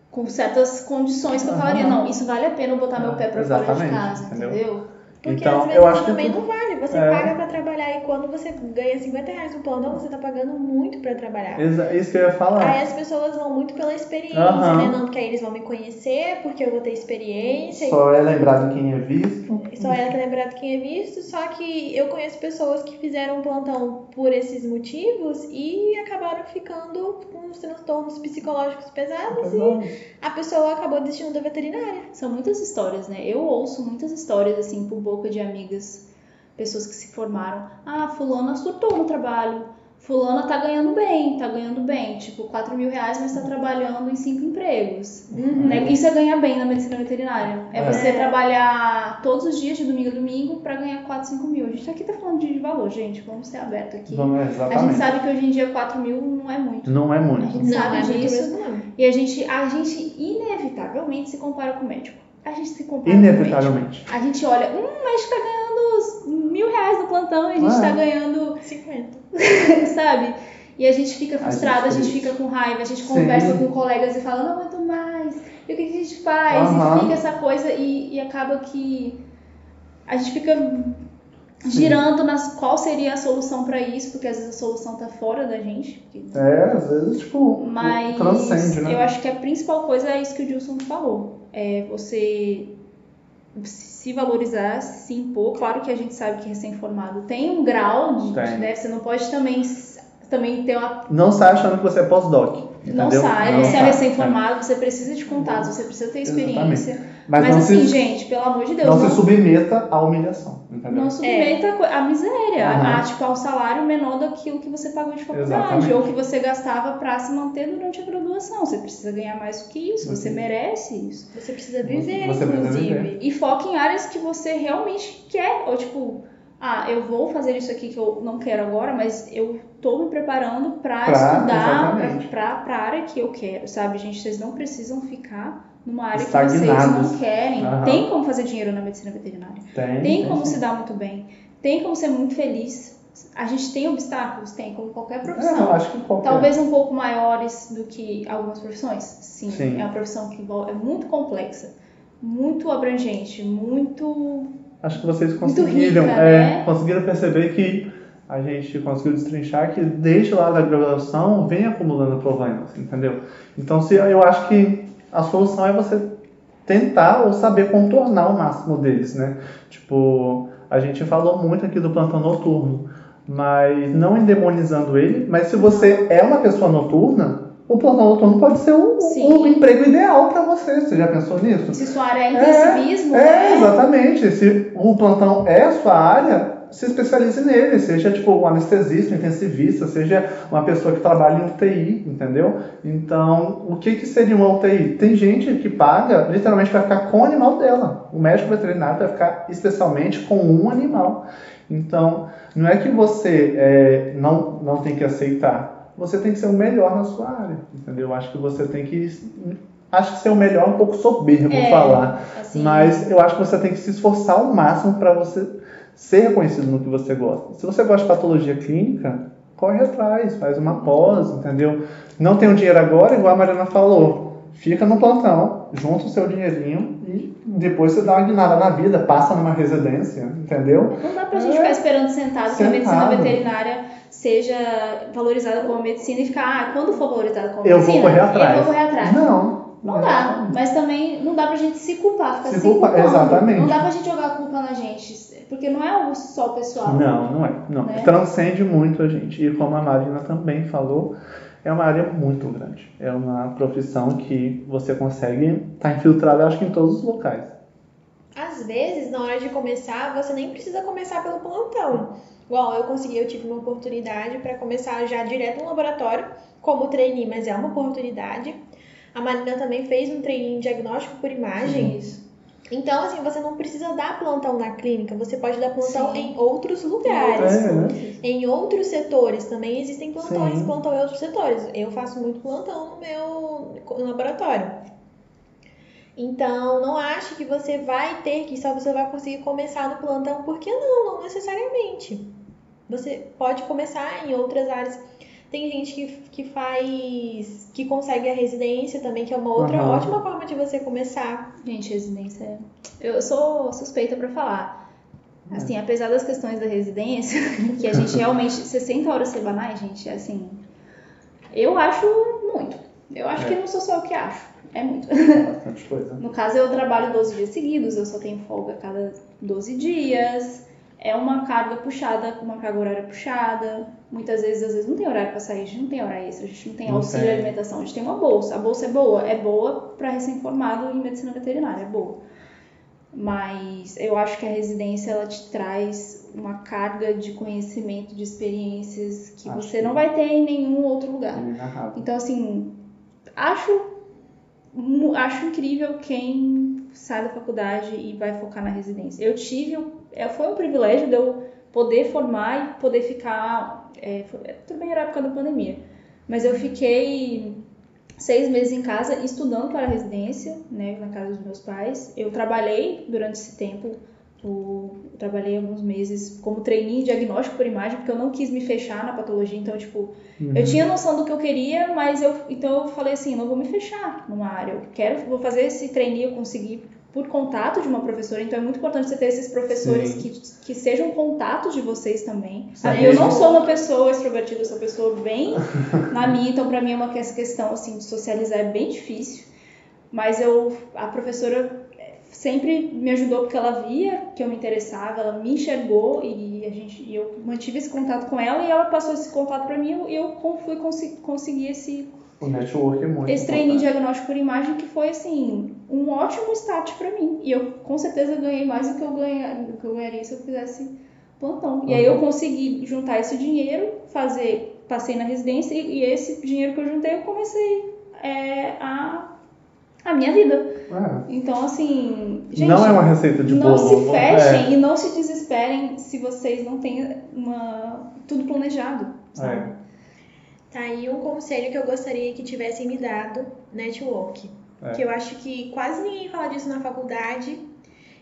com certas condições que eu Aham. falaria, não, isso vale a pena eu botar meu pé pra fora de Exatamente, casa, entendeu? entendeu? Porque Então, às vezes eu acho que também tudo- não vale. Você É. paga pra trabalhar e quando você ganha 50 reais no plantão, você tá pagando muito pra trabalhar. Exa- Isso que eu ia falar. Aí as pessoas vão muito pela experiência, Aham. né? Não, porque aí eles vão me conhecer, porque eu vou ter experiência. Só é lembrado quem é visto. Só era lembrado quem é visto, só que eu conheço pessoas que fizeram plantão por esses motivos e acabaram ficando com os transtornos psicológicos pesados e a pessoa acabou desistindo da veterinária. São muitas histórias, né? Eu ouço muitas histórias, assim, por boca de amigas, pessoas que se formaram. Ah, fulana surtou no trabalho. Fulana tá ganhando bem, tá ganhando bem. Tipo, 4 mil reais, mas tá trabalhando em cinco empregos. Né? Isso é ganhar bem na medicina veterinária. É, É. você trabalhar todos os dias, de domingo a domingo, pra ganhar 4, 5 mil. A gente aqui tá falando de valor, gente. Vamos ser aberto aqui. Vamos, A gente exatamente. sabe que hoje em dia 4 mil não é muito. Não é A muito. gente sabe é disso. não. E a gente, a gente inevitavelmente se compara com o médico. A gente se compara com o médico. Inevitavelmente. A gente olha, hum, o médico tá ganhando mil reais no plantão e a gente Ah. tá ganhando, 50. sabe? E a gente fica A frustrada, a gente gente, fica com raiva, a gente Sim. conversa com colegas e fala, não aguento mais, e o que a gente faz? Aham. E fica essa coisa e, e acaba que a gente fica girando nas qual seria a solução pra isso, porque às vezes a solução tá fora da gente. porque- É, às vezes, tipo, Mas transcende, né? eu acho que a principal coisa é isso que o Dilson falou. É você se valorizar, se impor. Claro que a gente sabe que recém-formado tem um grau de, Tem. né? Você não pode também, também ter uma. Não sai achando que você é pós-doc. Não sai, Não você é sai, recém-formado, você precisa de contatos, você precisa ter experiência. Mas, Mas, não, assim, se, gente, pelo amor de Deus, não não, se submeta à humilhação. Entendeu? não submeta a co- a miséria, Aham. a, tipo, ao salário menor daquilo que você pagou de faculdade, Exatamente. ou que você gastava pra se manter durante a graduação. Você precisa ganhar mais do que isso, você Uhum. merece isso. Você precisa viver, Você precisa inclusive. viver. E foca em áreas que você realmente quer, ou tipo, ah, eu vou fazer isso aqui que eu não quero agora, mas eu tô me preparando pra, Pra- estudar pra, pra área que eu quero, sabe, gente? Vocês não precisam ficar numa área que Estagnados. vocês não querem. Aham. Tem como fazer dinheiro na medicina veterinária. Tem, Tem como sim. se dar muito bem. Tem como ser muito feliz. A gente tem obstáculos? Tem, como qualquer eu profissão. acho que qualquer. Talvez um pouco maiores do que algumas profissões. Sim, Sim. é uma profissão que é muito complexa, muito abrangente, muito. Acho que vocês conseguiram, rica, é, né? conseguiram perceber que a gente conseguiu destrinchar que desde lá da graduação vem acumulando problemas, entendeu? Então, se eu acho que a solução é você tentar ou saber contornar o máximo deles, né? Tipo, a gente falou muito aqui do plantão noturno, mas não endemonizando ele, mas se você é uma pessoa noturna, o plantão noturno pode ser o, o emprego ideal para você. Você já pensou nisso? Se sua área é intensivismo, É, né? exatamente. Se o plantão é a sua área, se especialize nele. Seja tipo um anestesista, um intensivista, seja uma pessoa que trabalha em UTI, entendeu? Então, o que, que seria uma UTI? Tem gente que paga literalmente para ficar com o animal dela. O médico veterinário vai ficar especialmente com um animal. Então, não é que você é, não, não tem que aceitar. Você tem que ser o melhor na sua área, entendeu? Acho que você tem que. Acho que ser o melhor é um pouco soberbo É, falar. assim, Mas eu acho que você tem que se esforçar ao máximo para você ser reconhecido no que você gosta. Se você gosta de patologia clínica, corre atrás, faz uma pós, entendeu? Não tem o dinheiro agora, igual a Mariana falou. Fica no plantão, junta o seu dinheirinho e depois você dá uma guinada na vida, passa numa residência, entendeu? Não dá pra gente É. ficar esperando sentado que a medicina Sentado. veterinária seja valorizada como medicina e ficar, ah, quando for valorizada como Eu medicina, vou correr atrás. eu vou correr atrás. Não. Não dá, mas também não dá pra gente se culpar, ficar Se se, culpar, culpando. exatamente. Não dá pra gente jogar a culpa na gente, porque não é algo só pessoal. Não, não é. Não. Né? Transcende muito a gente. E como a Marina também falou, é uma área muito grande. É uma profissão que você consegue estar infiltrado, acho que em todos os locais. Às vezes, na hora de começar, você nem precisa começar pelo plantão. Igual eu consegui, eu tive uma oportunidade para começar já direto no laboratório, como trainee, mas é uma oportunidade. A Marina também fez um em diagnóstico por imagem. Isso. Então, assim, você não precisa dar plantão na clínica, você pode dar plantão Sim. em outros lugares. É, né? Em outros setores também existem plantões, Sim. plantão em outros setores. Eu faço muito plantão no meu laboratório. Então, não ache que você vai ter que só você vai conseguir começar no plantão, porque não, não necessariamente. Você pode começar em outras áreas. Tem gente que, que faz, que consegue a residência também, que é uma outra Aham. ótima forma de você começar. Gente, residência. é- Eu sou suspeita pra falar. Assim, apesar das questões da residência, que a gente realmente. 60 horas semanais, gente, assim. Eu acho muito. Eu acho É. que não sou só eu que acho. É muito. Bastante coisa. No caso, eu trabalho 12 dias seguidos, eu só tenho folga a cada 12 dias. É uma carga puxada, uma carga horária puxada. Muitas vezes, às vezes, não tem horário pra sair, a gente não tem hora extra, a gente não tem auxílio tem. alimentação, a gente tem uma bolsa. A bolsa é boa? É boa pra recém-formado em medicina veterinária, é boa. Mas eu acho que a residência ela te traz uma carga de conhecimento, de experiências que Acho você que- não vai ter em nenhum outro lugar. Inenarrável. Então, assim, acho, acho incrível quem sai da faculdade e vai focar na residência. Eu tive, é, foi um privilégio de eu poder formar e poder ficar. é, foi- tudo bem, era a época da pandemia, mas eu fiquei seis meses em casa estudando para a residência, né, na casa dos meus pais. Eu trabalhei durante esse tempo. eu trabalhei alguns meses como trainee em diagnóstico por imagem, porque eu não quis me fechar na patologia, então, tipo, Uhum. eu tinha noção do que eu queria, mas eu então eu falei assim, não vou me fechar numa área. Eu quero, vou fazer esse trainee, eu consegui por contato de uma professora, então é muito importante você ter esses professores Sim. que, que sejam contatos de vocês também. Sim. Eu não sou uma pessoa extrovertida, eu sou uma pessoa bem na minha, então pra mim é uma ques- questão assim de socializar é bem difícil. Mas eu a professora eh, sempre me ajudou porque ela via que eu me interessava, ela me enxergou e a gente e eu mantive esse contato com ela e ela passou esse contato pra mim e eu fui consi- conseguir esse O network é muito esse importante. diagnóstico por imagem que foi assim um ótimo start pra mim e eu com certeza ganhei mais do que eu ganha, do que eu ganharia se eu fizesse plantão e aí eu Uhum. consegui juntar esse dinheiro fazer passei na residência e, e esse dinheiro que eu juntei eu comecei é, a a minha vida É. então assim gente não é uma receita de não bolo. se fechem É. e não se desesperem se vocês não têm uma tudo planejado sabe? É. Tá aí um conselho que eu gostaria que tivessem me dado, network. É. Que eu acho que quase ninguém fala disso na faculdade.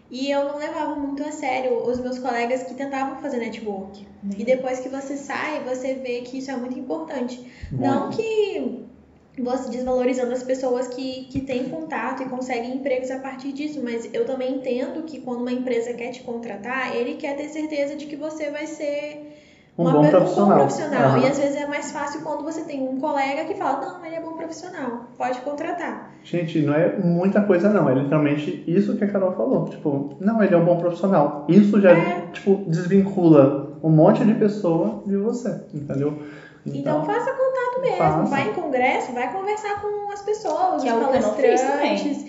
E eu não levava muito a sério os meus colegas que tentavam fazer network. E depois que você sai, você vê que isso é muito importante. Não Muito. que você desvalorizando as pessoas que, que têm contato e conseguem empregos a partir disso, mas eu também entendo que quando uma empresa quer te contratar, ele quer ter certeza de que você vai ser Um uma bom profissional. Um bom profissional. Aham. E às vezes é mais fácil quando você tem um colega que fala, não, ele é bom profissional, pode contratar. Gente, não é muita coisa não, é literalmente isso que a Carol falou. Tipo, não, ele é um bom profissional. Isso já, É. tipo, desvincula um monte de pessoa de você, entendeu? Então, faça contato mesmo, faça. vai em congresso, vai conversar com as pessoas, Que é os o eu fiz palestrantes.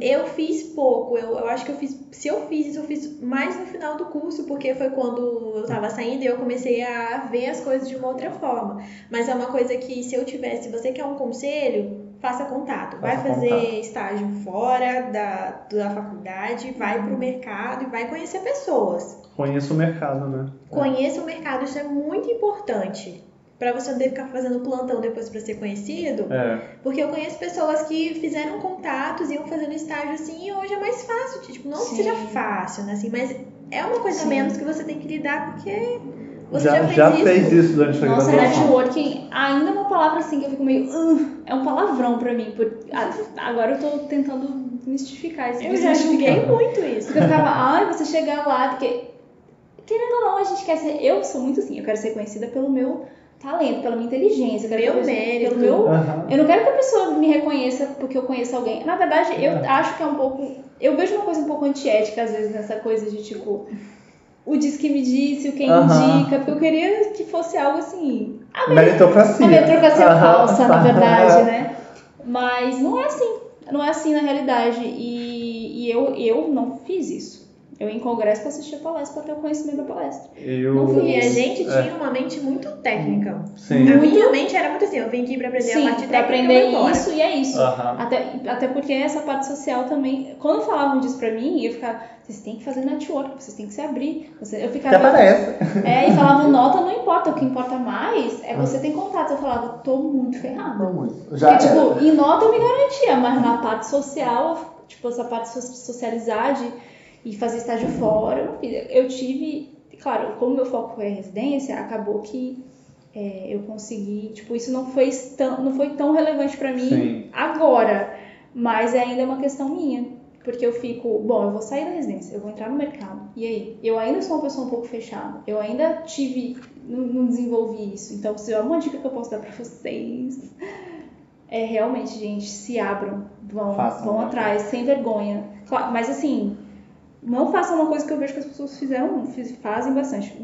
É. Eu fiz pouco, eu, eu acho que eu fiz, se eu fiz isso, eu fiz mais no final do curso, porque foi quando eu tava saindo e eu comecei a ver as coisas de uma outra forma. Mas é uma coisa que se eu tivesse, se você quer um conselho, faça contato. Vai Faça fazer contato. estágio fora da, da faculdade, vai pro mercado e vai conhecer pessoas. Conheça o mercado, né? Conheça o mercado, isso é muito importante. Pra você não ter que ficar fazendo plantão depois pra ser conhecido. É. Porque eu conheço pessoas que fizeram contatos, iam fazendo estágio assim, e hoje é mais fácil. Tipo, não que Sim. seja fácil, né? Assim, mas é uma coisa a Sim. menos que você tem que lidar, porque você já, já, fez já isso. fez isso durante a Nossa, graduação. networking ainda é uma palavra assim que eu fico meio. "Ugh", é um palavrão pra mim. Por, a- agora eu tô tentando mistificar isso. Eu já julguei muito isso. Porque eu ficava, ai, você chegar lá, porque. Querendo ou não, a gente quer ser. Eu sou muito assim, eu quero ser conhecida pelo meu talento, pela minha inteligência, eu quero Meu pessoa- mérito. Pelo meu Aham. eu não quero que a pessoa me reconheça porque eu conheço alguém. Na verdade, eu É. acho que é um pouco. Eu vejo uma coisa um pouco antiética, às vezes, nessa coisa de tipo. O diz que me disse, o quem Aham. indica, porque eu queria que fosse algo assim. A Meritocracia. a meritocracia falsa, na verdade, né? Mas não é assim. Não é assim na realidade. E, e eu, eu não fiz isso. Eu ia em congresso pra assistir a palestra, pra ter o conhecimento da palestra. Eu... Não fui E a Isso. gente É. tinha uma mente muito técnica. Sim. A minha mente era muito assim, eu vim aqui pra aprender a Sim, parte pra técnica aprender isso e é isso. Até, até porque essa parte social também. Quando falavam disso pra mim, eu ficava, vocês têm que fazer network, vocês têm que se abrir. Você, eu Que ficava. aparece. É, e falavam, nota não importa, o que importa mais é você ter contato. Eu falava, tô muito ferrada. Não muito. Já Porque, tipo, em nota eu me garantia, mas na parte social, tipo, essa parte so- socializar de- e fazer estágio fora, eu não fiz. Eu tive, claro, como meu foco foi a residência, acabou que é, eu consegui, tipo, isso não foi tão, não foi tão relevante pra mim Sim. agora, mas é ainda uma questão minha. Porque eu fico, bom, eu vou sair da residência, eu vou entrar no mercado. E aí? Eu ainda sou uma pessoa um pouco fechada. Eu ainda tive, não, não desenvolvi isso. Então, se é uma dica que eu posso dar pra vocês, é realmente, gente, se abram, vão, Façam, vão né? atrás, sem vergonha. Claro, mas assim, não façam uma coisa que eu vejo que as pessoas fizeram, fiz- fazem bastante.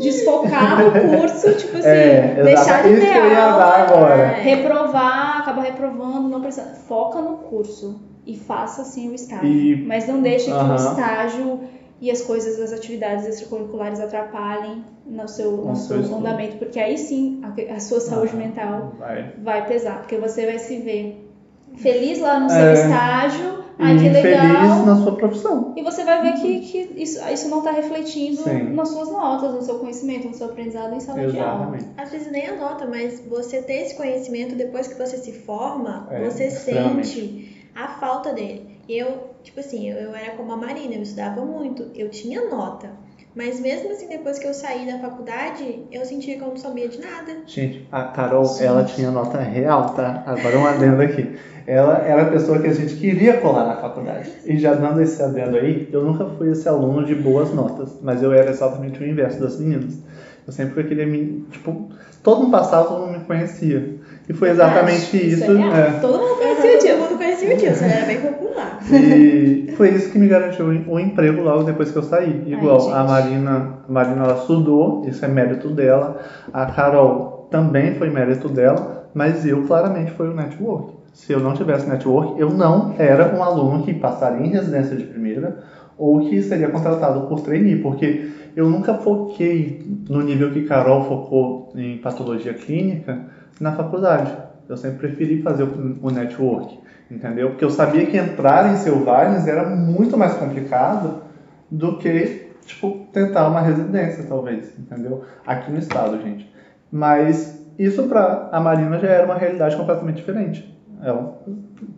Desfocar o curso, tipo assim, É, deixar de ter aula. É. reprovar, acaba reprovando, não precisa. Foca no curso e faça assim o estágio. E- Mas não deixe que o estágio e as coisas, as atividades extracurriculares atrapalhem no seu, no No seu fundamento, porque aí sim a, a sua saúde Aham. mental Vai. vai pesar, porque você vai se ver feliz lá no seu É. estágio, ai e que legal. feliz na sua profissão. E você vai ver que, que isso, isso não está refletindo Sim. nas suas notas, no seu conhecimento, no seu aprendizado em sala de aula. Exatamente. Às vezes nem anota, mas você ter esse conhecimento depois que você se forma, É, você sente a falta dele. Eu, tipo assim, eu, eu era como a Marina, eu estudava muito, eu tinha nota. Mas mesmo assim, depois que eu saí da faculdade, eu sentia que eu não sabia de nada. Gente, a Carol, ela tinha nota real, tá? Agora um adendo aqui. Ela era a pessoa que a gente queria colar na faculdade. E já dando esse adendo aí, eu nunca fui esse aluno de boas notas, mas eu era exatamente o inverso das meninas. Eu sempre queria me. Tipo, todo mundo passava, todo mundo me conhecia. E foi exatamente Isso isso. é é. Todo mundo conhecia o Todo Dilson. mundo conhecia o Dilson, ele era bem popular. E foi isso que me garantiu o emprego logo depois que eu saí. Igual gente. a Marina, a Marina ela estudou, isso é mérito dela. A Carol também foi mérito dela, mas eu claramente foi o network. Se eu não tivesse network, eu não era um aluno que passaria em residência de primeira ou que seria contratado por trainee, porque eu nunca foquei no nível que Carol focou em patologia clínica na faculdade. Eu sempre preferi fazer o o network, entendeu? Porque eu sabia que entrar em Selvagens era muito mais complicado do que, tipo, tentar uma residência, talvez, entendeu? Aqui no estado, gente. Mas isso para a Marina já era uma realidade completamente diferente. Ela,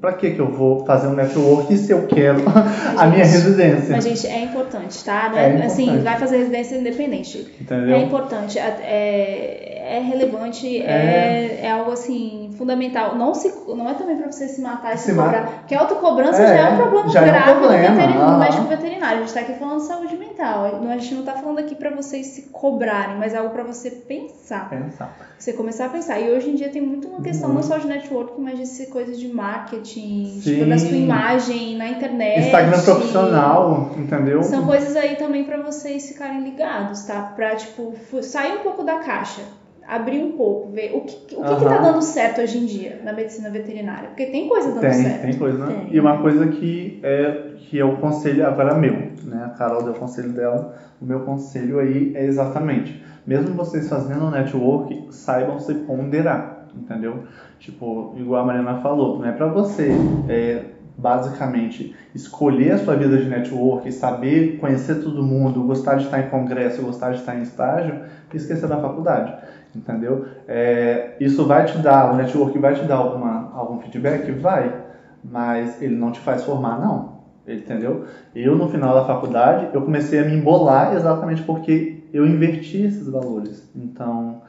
pra que que eu vou fazer um network se eu quero a minha residência? Mas, gente, é importante, tá? Não É é, importante. assim, vai fazer residência independente. Entendeu? É importante, é, é relevante, É. é, é algo assim fundamental. Não, se, não é também pra você se matar e se, Se cobrar. mata. Porque a autocobrança É, já é um problema já é um grave problema, veterin- no aham. médico veterinário. A gente tá aqui falando de saúde mental. A gente não tá falando aqui pra vocês se cobrarem, mas é algo pra você pensar. Pensar. Você começar a pensar. E hoje em dia tem muito uma questão Muito. não só de network, mas de ser coisas de marketing, Sim. tipo, da sua imagem na internet. Instagram profissional, entendeu? São coisas aí também pra vocês ficarem ligados, tá? Pra, tipo, sair um pouco da caixa. Abrir um pouco, ver o que o que, Aham. que tá dando certo hoje em dia na medicina veterinária. Porque tem coisa dando Tem, certo. tem coisa, né? Tem. E uma coisa que é que é o conselho agora meu, né? A Carol deu o conselho dela. O meu conselho aí é exatamente, mesmo vocês fazendo network, saibam se ponderar, entendeu? Tipo, igual a Mariana falou, não é pra você é, basicamente escolher a sua vida de network, saber conhecer todo mundo, gostar de estar em congresso, gostar de estar em estágio e esquecer da faculdade, entendeu? É, isso vai te dar, o network vai te dar alguma, algum feedback? Vai, mas ele não te faz formar, não. Entendeu? Eu, no final da faculdade, eu comecei a me embolar exatamente porque eu inverti esses valores. Então,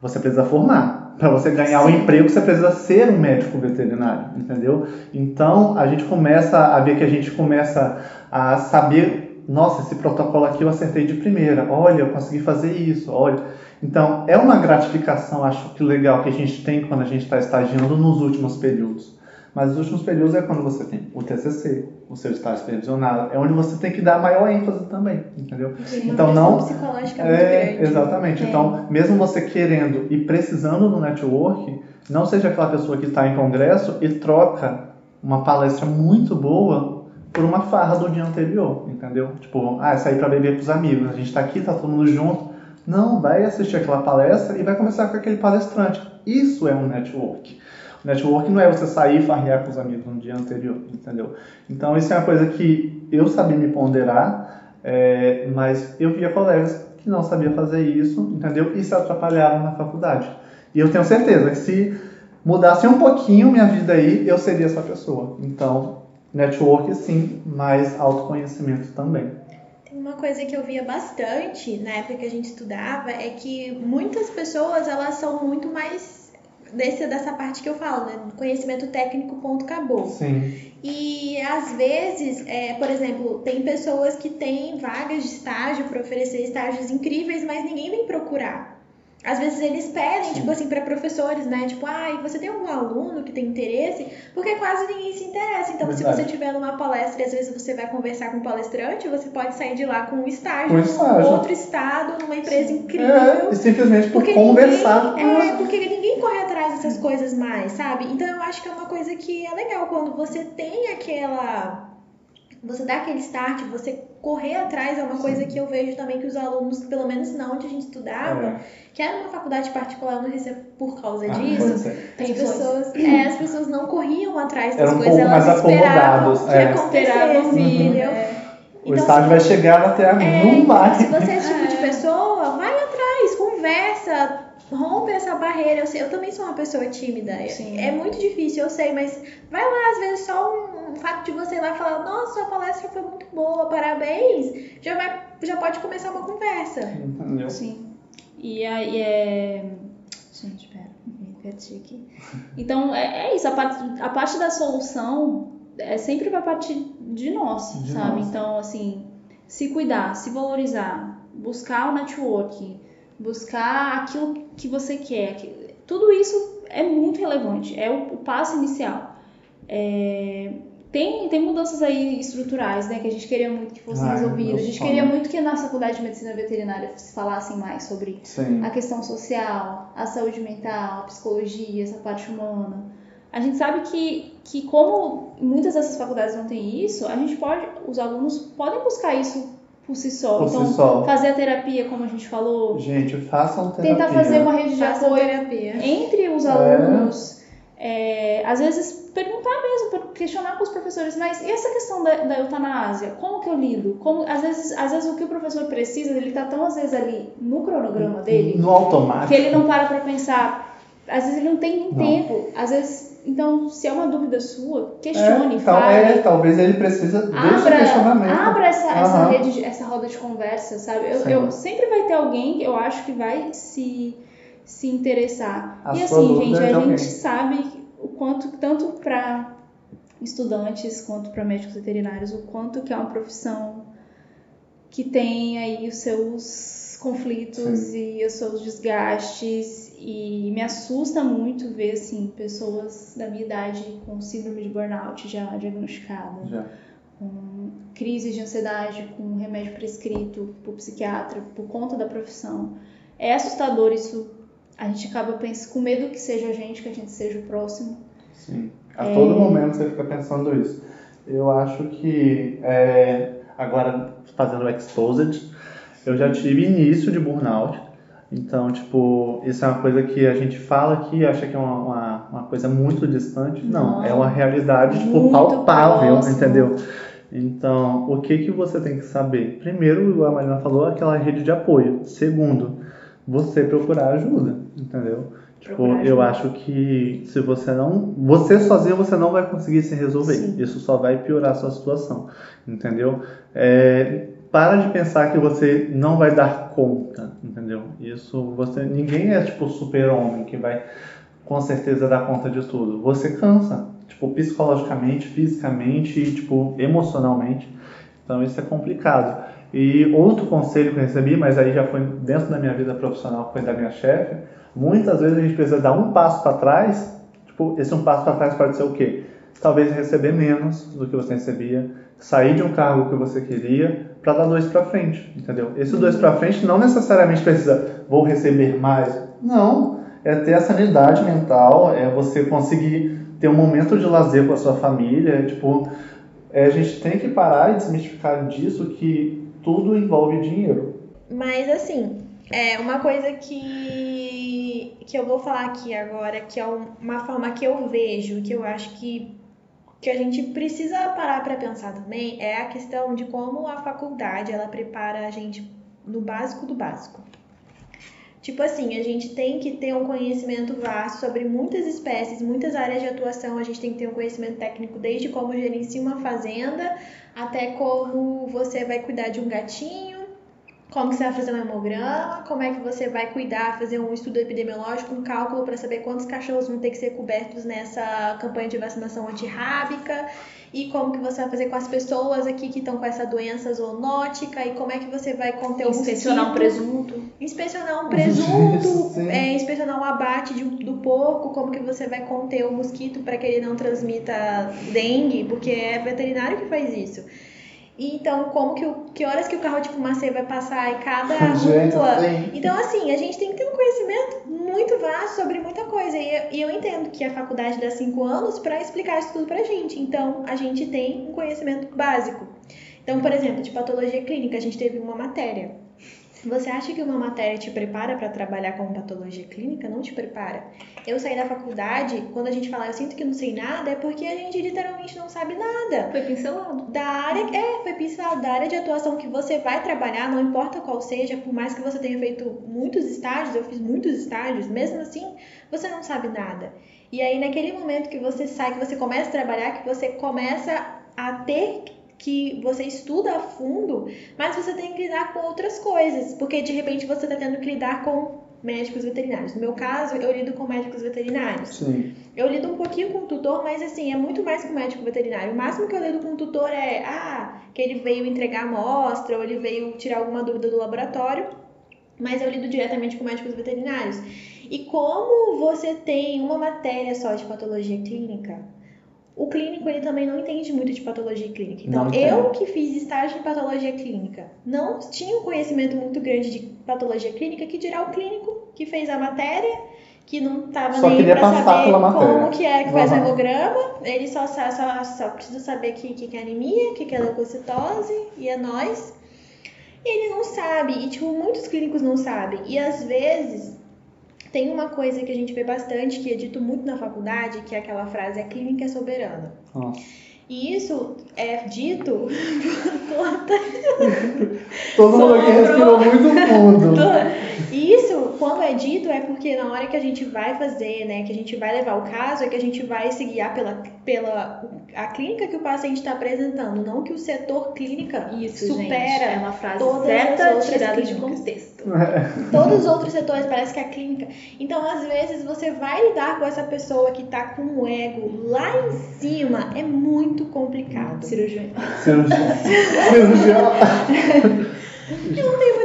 você precisa formar. Para você ganhar o Sim. emprego, você precisa ser um médico veterinário, entendeu? Então, a gente começa a ver que a gente começa a saber, nossa, esse protocolo aqui eu acertei de primeira. Olha, eu consegui fazer isso. Olha, então é uma gratificação, acho que legal que a gente tem quando a gente está estagiando nos últimos períodos. Mas os últimos períodos é quando você tem o TCC, o seu estágio supervisionado, é onde você tem que dar maior ênfase também, entendeu? Tem Então, não- psicológica muito É, grande. exatamente. É. Então, mesmo você querendo e precisando do network, não seja aquela pessoa que está em congresso e troca uma palestra muito boa por uma farra do dia anterior, entendeu? Tipo, ah, sair para beber com os amigos, a gente está aqui, tá todo mundo junto. Não, vai assistir aquela palestra e vai começar com aquele palestrante. Isso é um network. O network não é você sair e farrear com os amigos no dia anterior, entendeu? Então, isso é uma coisa que eu sabia me ponderar, é, mas eu via colegas que não sabiam fazer isso, entendeu? E se atrapalharam na faculdade. E eu tenho certeza que se mudasse um pouquinho minha vida aí, eu seria essa pessoa. Então, network sim, mas autoconhecimento também. Uma coisa que eu via bastante na época que a gente estudava é que muitas pessoas elas são muito mais desse, dessa parte que eu falo, né? Conhecimento técnico, ponto, acabou. Sim. E às vezes, é, por exemplo, tem pessoas que têm vagas de estágio para oferecer estágios incríveis, mas ninguém vem procurar. Às vezes eles pedem, Sim. tipo assim, para professores, né? Tipo, ai, você tem algum aluno que tem interesse? Porque quase ninguém se interessa. Então, se Verdade. você tiver numa palestra e às vezes você vai conversar com um palestrante, você pode sair de lá com um estágio, num estágio. outro estado, numa empresa incrível. É, e simplesmente por Porque conversar ninguém, é, porque ninguém corre atrás dessas coisas mais, sabe? Então eu acho que é uma coisa que é legal quando você tem aquela. Você dá aquele start, você correr atrás é uma coisa que eu vejo também que os alunos, pelo menos não onde a gente estudava, É. que era uma faculdade particular, eu não sei se é por causa Ah, disso. é. As pessoas, é, as pessoas não corriam atrás das um coisas, elas mais esperavam que é. acontecesse, Esperavam, entendeu? É. O Então, estágio se vai chegar até a É, não vai. então, se você é esse tipo de É. pessoa, vai atrás, conversa, rompe essa barreira. Eu, sei- eu também sou uma pessoa tímida. Sim. É muito difícil, eu sei, mas vai lá, às vezes só um, um fato de você ir lá e falar, nossa, sua palestra foi muito boa, parabéns, já, vai, já pode começar uma conversa. Entendeu? Sim. E aí é. Gente, pera, me perdi aqui. Então, é, é isso, a parte, a parte da solução é, sempre vai partir de nós, De sabe? nós. Então, assim, se cuidar, se valorizar, buscar o networking, buscar aquilo que você quer. que- tudo isso é muito relevante, é o, o passo inicial. É, tem, tem mudanças aí estruturais, né, que a gente queria muito que fossem Ai, resolvidas. meu A gente queria muito que na faculdade de medicina veterinária se falassem mais sobre Sim. a questão social, a saúde mental, a psicologia, essa parte humana. A gente sabe que, que como muitas dessas faculdades não tem isso, a gente pode, os alunos podem buscar isso por si só. Por si então, só. fazer a terapia, como a gente falou, Gente, façam terapia. tentar fazer uma rede de Faça apoio terapia. entre os É. alunos, é, às vezes perguntar mesmo, questionar com os professores, mas e essa questão da, da eutanásia? Como que eu lido? Como, às, vezes, às vezes o que o professor precisa, ele tá tão às vezes ali no cronograma dele, No automático. que ele não para pra pensar, às vezes ele não tem nem Não. tempo, às vezes, então se é uma dúvida sua, questione, é, tal- fale. é, talvez ele precisa desse Abra, questionamento. abra essa, essa Aham. rede, de- essa roda de conversa, sabe? Eu, Sim. eu- sempre vai ter alguém que eu acho que vai se, se interessar. A e assim, gente, é a alguém. gente sabe o quanto, tanto para estudantes quanto para médicos veterinários, o quanto que é uma profissão que tem aí os seus conflitos e os seus desgastes e me assusta muito ver assim pessoas da minha idade com síndrome de burnout já diagnosticada Já. com crises de ansiedade, com remédio prescrito por psiquiatra por conta da profissão. É assustador isso a gente acaba pensando, com medo que seja a gente, que a gente seja o próximo. Sim. A todo momento você fica pensando isso. Eu acho que, é, agora fazendo o exposed, eu já tive início de burnout. Então, tipo, isso é uma coisa que a gente fala aqui e acha que é uma, uma, uma coisa muito distante. Não, Não. é uma realidade, tipo, palpável, próximo. entendeu? Então, o que que você tem que saber? Primeiro, a Marina falou, aquela rede de apoio. Segundo, você procurar ajuda, entendeu? Tipo, eu acho que se você não. Você sozinho você não vai conseguir se resolver. Sim. Isso só vai piorar a sua situação. Entendeu? É, para de pensar que você não vai dar conta, entendeu? Isso você. Ninguém é tipo super-homem que vai com certeza dar conta de tudo. Você cansa, tipo, psicologicamente, fisicamente e tipo, emocionalmente. Então isso é complicado. E outro conselho que eu recebi, mas aí já foi dentro da minha vida profissional, foi da minha chefe, muitas vezes a gente precisa dar um passo para trás. Tipo, esse um passo para trás pode ser o quê? Talvez receber menos do que você recebia, sair de um cargo que você queria para dar dois para frente, entendeu? Esse dois para frente não necessariamente precisa vou receber mais. Não, é ter a sanidade mental, é você conseguir ter um momento de lazer com a sua família, é, tipo, é, a gente tem que parar e desmistificar disso que tudo envolve dinheiro. Mas assim, é uma coisa que, que eu vou falar aqui agora, que é um- uma forma que eu vejo, que eu acho que, que a gente precisa parar para pensar também, é a questão de como a faculdade ela prepara a gente no básico do básico. Tipo assim, a gente tem que ter um conhecimento vasto sobre muitas espécies, muitas áreas de atuação. A gente tem que ter um conhecimento técnico desde como gerenciar uma fazenda até como você vai cuidar de um gatinho, como que você vai fazer um hemograma, como é que você vai cuidar, fazer um estudo epidemiológico, um cálculo para saber quantos cachorros vão ter que ser cobertos nessa campanha de vacinação antirrábica e como que você vai fazer com as pessoas aqui que estão com essa doença zoonótica e como é que você vai conter o Inspecionar um presunto. Inspecionar um presunto, é, inspecionar o abate de um- do porco, como que você vai conter o mosquito para que ele não transmita dengue, porque é veterinário que faz isso. E Então, como que, o, que horas que o carro de fumacê vai passar em cada rua. Então, assim, a gente tem que ter um conhecimento muito vasto sobre muita coisa. E, eu- e eu entendo que a faculdade dá cinco anos para explicar isso tudo pra gente. Então, a gente tem um conhecimento básico. Então, por exemplo, de patologia clínica, a gente teve uma matéria. Você acha que uma matéria te prepara para trabalhar com patologia clínica? Não te prepara. Eu saí da faculdade, quando a gente fala eu sinto que não sei nada, é porque a gente literalmente não sabe nada. Foi pincelado. Da área, é, foi pincelado, da área de atuação que você vai trabalhar, não importa qual seja, por mais que você tenha feito muitos estágios, eu fiz muitos estágios, mesmo assim, você não sabe nada. E aí, naquele momento que você sai, que você começa a trabalhar, que você começa a ter que você estuda a fundo, mas você tem que lidar com outras coisas, porque de repente você está tendo que lidar com médicos veterinários. No meu caso, eu lido com médicos veterinários. Sim. Eu lido um pouquinho com o tutor, mas assim, é muito mais que o médico veterinário. O máximo que eu lido com o tutor é, ah, que ele veio entregar amostra, ou ele veio tirar alguma dúvida do laboratório, mas eu lido diretamente com médicos veterinários. E como você tem uma matéria só de patologia clínica, o clínico ele também não entende muito de patologia clínica. Então, Não eu que fiz estágio em patologia clínica, não tinha um conhecimento muito grande de patologia clínica, que dirá o clínico que fez a matéria, que não estava Só nem para saber como que é que faz o hemograma, ele só, sa- só, só precisa saber o que, que é anemia, o que, que é leucocitose, e é nós. Ele não sabe, e tipo, muitos clínicos não sabem. E às vezes tem uma coisa que a gente vê bastante, que é dito muito na faculdade, que é aquela frase, a clínica é soberana. Nossa. E isso é dito Todo mundo aqui respirou muito fundo. E isso, quando é dito, é porque na hora que a gente vai fazer, né, que a gente vai levar o caso, é que a gente vai se guiar pela, pela a clínica que o paciente está apresentando, não que o setor clínica Isso, supera gente. É uma frase todas as certa outras tirada de contexto. Todos os outros setores parece que é a clínica. Então, às vezes, você vai lidar com essa pessoa que tá com o ego lá em cima, é muito complicado. Cirurgião. Cirurgião. Cirurgião. Eu não tenho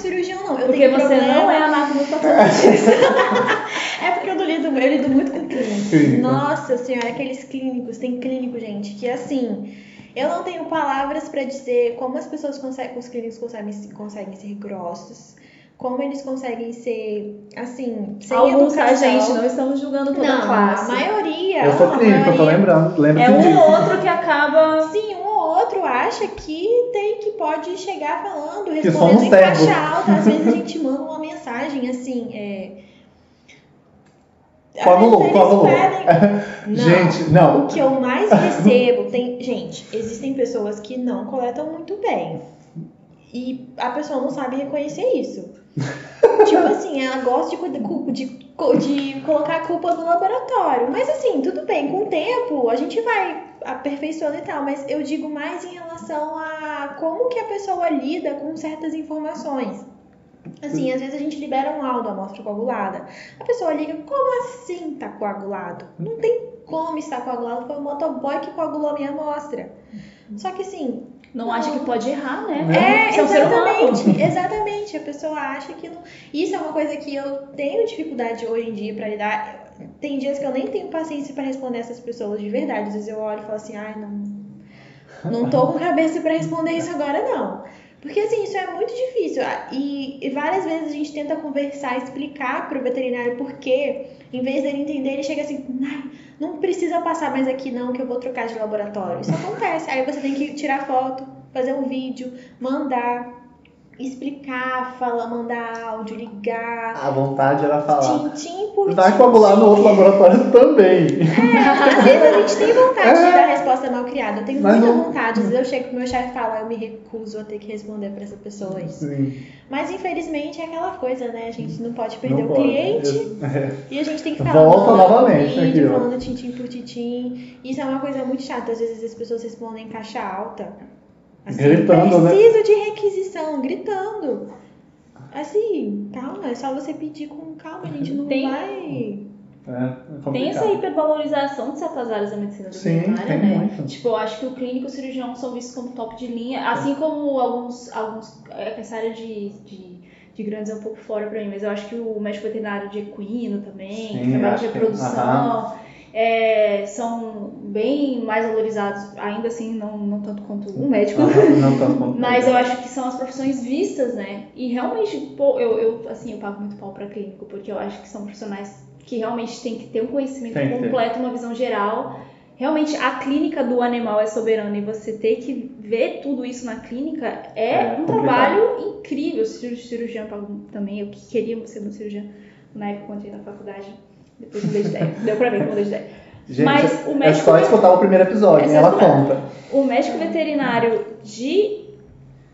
cirurgião, não. Eu Porque tenho você problema... não é anatomopatologista. É porque eu não lido, eu lido muito com clínicos. Nossa senhora, aqueles clínicos, tem clínico, gente, que assim, eu não tenho palavras pra dizer como as pessoas conseguem, os clínicos conseguem, conseguem ser grossos, como eles conseguem ser, assim, sem Alguns, tá, educação. gente? Não estamos julgando toda Não, a classe. a maioria. Eu sou clínico, eu tô lembrando. Lembro É um ou outro que acaba. Sim, outro acha que tem que pode chegar falando, respondendo em caixa alta. Às vezes a gente manda uma mensagem assim, é. Coagulou, coagulou. pedem- Não. Gente, não. O que eu mais recebo tem. Gente, existem pessoas que não coletam muito bem. E a pessoa não sabe reconhecer isso. tipo assim, ela gosta de, de, de colocar a culpa no laboratório. Mas assim, tudo bem, com o tempo a gente vai aperfeiçoando e tal. Mas eu digo mais em relação a como que a pessoa lida com certas informações. Assim, às vezes a gente libera um laudo, amostra coagulada. A pessoa liga, como assim tá coagulado? Não tem como estar coagulado, foi o motoboy que coagulou a minha amostra. Só que assim, Não acha que pode errar, né? é, é um exatamente, exatamente. A pessoa acha que não. Isso é uma coisa que eu tenho dificuldade hoje em dia pra lidar. Tem dias que eu nem tenho paciência pra responder essas pessoas de verdade. Às vezes eu olho e falo assim, ai, não. Não tô com cabeça pra responder isso agora, não. Porque assim, isso é muito difícil. Ah, E, e várias vezes a gente tenta conversar, explicar pro veterinário por quê. Em vez dele entender, ele chega assim, não precisa passar mais aqui não, que eu vou trocar de laboratório. Isso acontece. Aí você tem que tirar foto, fazer um vídeo, mandar, explicar, falar, mandar áudio, ligar. A vontade era falar. Tintim por Vai coagular no outro laboratório também. É, às vezes a gente tem vontade de dar resposta mal criada. Eu tenho Mas muita não- vontade. Às vezes eu chego pro meu chefe e falo, eu me recuso a ter que responder pra essa pessoa isso. Sim. Mas infelizmente é aquela coisa, né? A gente não pode perder Não o pode. cliente. É. E a gente tem que ficar Volta novamente vídeo, aqui, ó. falando tintim por tintim. Isso é uma coisa muito chata. Às vezes as pessoas respondem em caixa alta. Assim, Gritando, né? preciso de requisição, gritando. Assim, calma, é só você pedir com calma, a gente não Tem- vai. É, é. Tem essa hipervalorização de certas áreas da medicina Sim, veterinária, tem né? muito. Tipo, eu acho que o clínico e o cirurgião são vistos como top de linha, assim como alguns. alguns é que essa área de, de, de grandes é um pouco fora pra mim, mas eu acho que o médico veterinário de equino também, Sim, que trabalha com que- reprodução, é, são bem mais valorizados, ainda assim, não, não tanto quanto um médico. Ah, não tanto quanto Mas eu acho que são as profissões vistas, né? E realmente, pô, eu, eu assim, eu pago muito pau pra clínico, porque eu acho que são profissionais que realmente têm que ter um conhecimento Tem completo, uma visão geral. Realmente, a clínica do animal é soberana e você ter que ver tudo isso na clínica é, É um complicado. trabalho incrível. Cir- Cirurgião eu também, eu que queria ser cirurgião na época quando entrei na faculdade. Depois mudei de ideia. Deu pra ver que mudei de ideia. Gente, Mas o é médico- só escutar o primeiro episódio, É ela conta. O médico veterinário de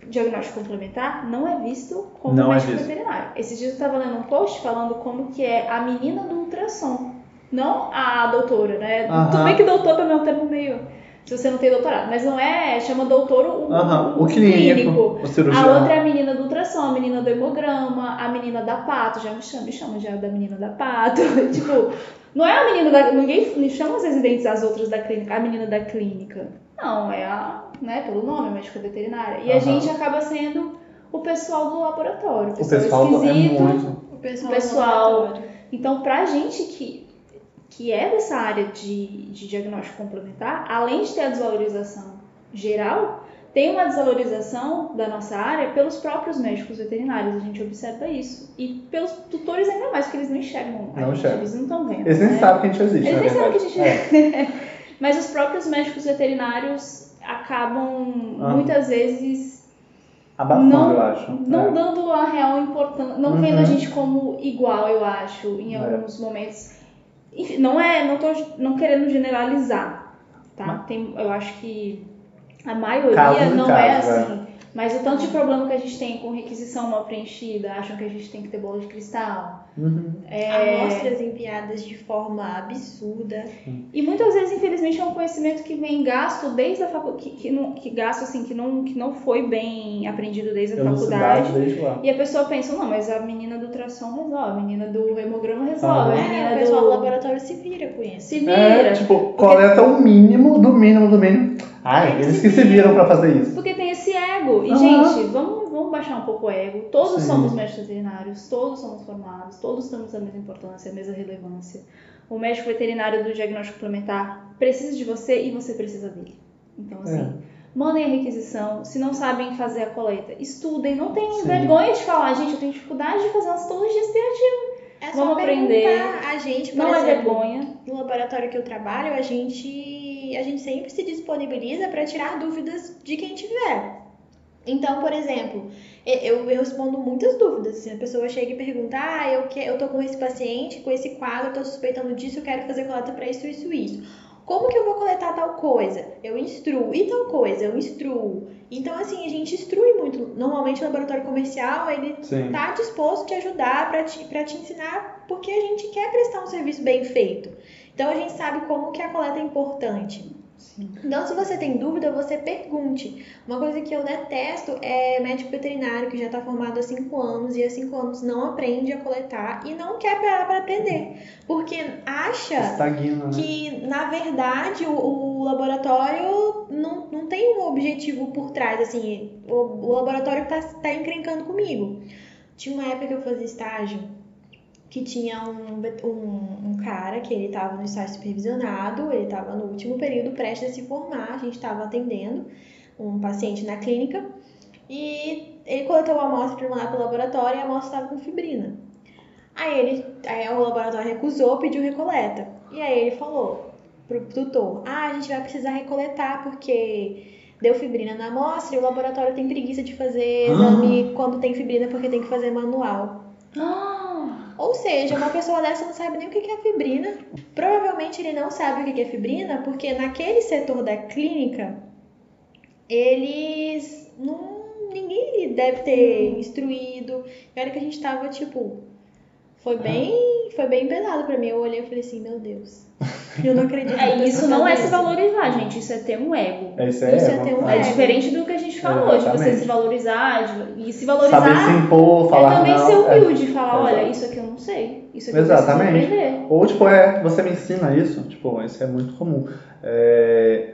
diagnóstico complementar não é visto como Não é médico visto. veterinário. Esses dias eu estava lendo um post falando como que é a menina do ultrassom, não a doutora, né? Aham. Tudo bem que doutor também é um termo meio... Se você não tem doutorado, mas não é... Chama doutor o, o, O clínico, o A cirurgião. outra é a menina do ultrassom, a menina do hemograma, a menina da pato, já me chama, me chama já da menina da pato. tipo, não é a menina da. Ninguém me chama os residentes, as outras da clínica, a menina da clínica. Não, é a, né, pelo nome, médica veterinária. E a gente acaba sendo o pessoal do laboratório, o O pessoal, pessoal do- é esquisito. muito. O pessoal. O pessoal-. Então, pra gente que, que é dessa área de, de diagnóstico complementar, além de ter a desvalorização geral, tem uma desvalorização da nossa área pelos próprios médicos veterinários, a gente observa isso. E pelos tutores ainda mais, porque eles não enxergam Não enxergam. eles não estão vendo. Eles nem né? sabem que a gente existe, Eles nem sabem que a gente É. Mas os próprios médicos veterinários acabam, Ah. muitas vezes, Abafando, Não- eu acho. não É. dando a real importância, não Uhum. vendo a gente como igual, eu acho, em É. alguns momentos. Enfim, não é, não tô não querendo generalizar, tá? Tem, eu acho que a maioria Casos e não é casos, é. Mas o tanto de problema que a gente tem com requisição mal preenchida, acham que a gente tem que ter bola de cristal. Uhum. É, Amostras enviadas de forma absurda. E muitas vezes, infelizmente, é um conhecimento que vem gasto desde a faculdade, que, que, não, que gasto assim, que não, que não foi bem aprendido desde a Elucidado faculdade. desde lá. E a pessoa pensa, não, mas a menina do ultrassom resolve, a menina do hemograma resolve, Ah. a É, menina o pessoal do laboratório se vira com isso. Se vira. É, tipo, coleta o mínimo do mínimo do mínimo. Ai, eles que se viram pra fazer isso. Porque tem ego. E, Aham. gente, vamos, vamos baixar um pouco o ego. Todos Sim. somos médicos veterinários, todos somos formados, todos temos a mesma importância, a mesma relevância. O médico veterinário do diagnóstico complementar precisa de você e você precisa dele. Então, assim, mandem a requisição. Se não sabem fazer a coleta, estudem. Não tenham vergonha de falar, gente, eu tenho dificuldade de fazer uma citologia aspirativa. É só Vamos aprender. a gente, por Não é exemplo, vergonha. no laboratório que eu trabalho, a gente, a gente sempre se disponibiliza para tirar dúvidas de quem tiver. Então, por exemplo, eu, eu respondo muitas dúvidas. Se a pessoa chega e pergunta, ah, eu, que, eu tô com esse paciente, com esse quadro, eu tô suspeitando disso, eu quero fazer coleta para isso, isso, isso. Como que eu vou coletar tal coisa? Eu instruo. E tal coisa? Eu instruo. Então, assim, a gente instrui muito. Normalmente, o laboratório comercial, ele Sim. tá disposto a te ajudar para te, pra te ensinar, porque a gente quer prestar um serviço bem feito. Então a gente sabe como que a coleta é importante. Então, se você tem dúvida, você pergunte. Uma coisa que eu detesto é médico veterinário que já está formado há 5 anos e há 5 anos não aprende a coletar e não quer parar para aprender. Porque acha Estagna, né? que, na verdade, o, o laboratório não, não tem um objetivo por trás, assim, o, o laboratório tá, tá encrencando comigo. Tinha uma época que eu fazia estágio que tinha um, um, um cara que ele estava no estágio supervisionado, ele estava no último período prestes a se formar, a gente estava atendendo um paciente na clínica e ele coletou a amostra para mandar para o laboratório e a amostra estava com fibrina. Aí ele, aí o laboratório recusou, pediu recoleta. E aí ele falou pro tutor: "Ah, a gente vai precisar recoletar porque deu fibrina na amostra e o laboratório tem preguiça de fazer exame quando tem fibrina porque tem que fazer manual". Ah, Ou seja, uma pessoa dessa não sabe nem o que é fibrina. Provavelmente ele não sabe o que é fibrina porque naquele setor da clínica eles não ninguém deve ter instruído. E olha que a gente tava tipo foi bem, foi bem pesado pra mim. Eu olhei e falei assim, meu Deus. Eu não acredito. é, isso não é se valorizar, gente. Isso é ter um ego. É isso aí. Isso é ter um É ego. diferente do que a gente falou, de você Exatamente. se valorizar de- e se Saber se valorizar impor, é falar também não. ser é. humilde, falar, olha, isso aqui eu não sei, isso aqui eu Exatamente. preciso aprender. Ou tipo, é, você me ensina isso, tipo, isso é muito comum. É,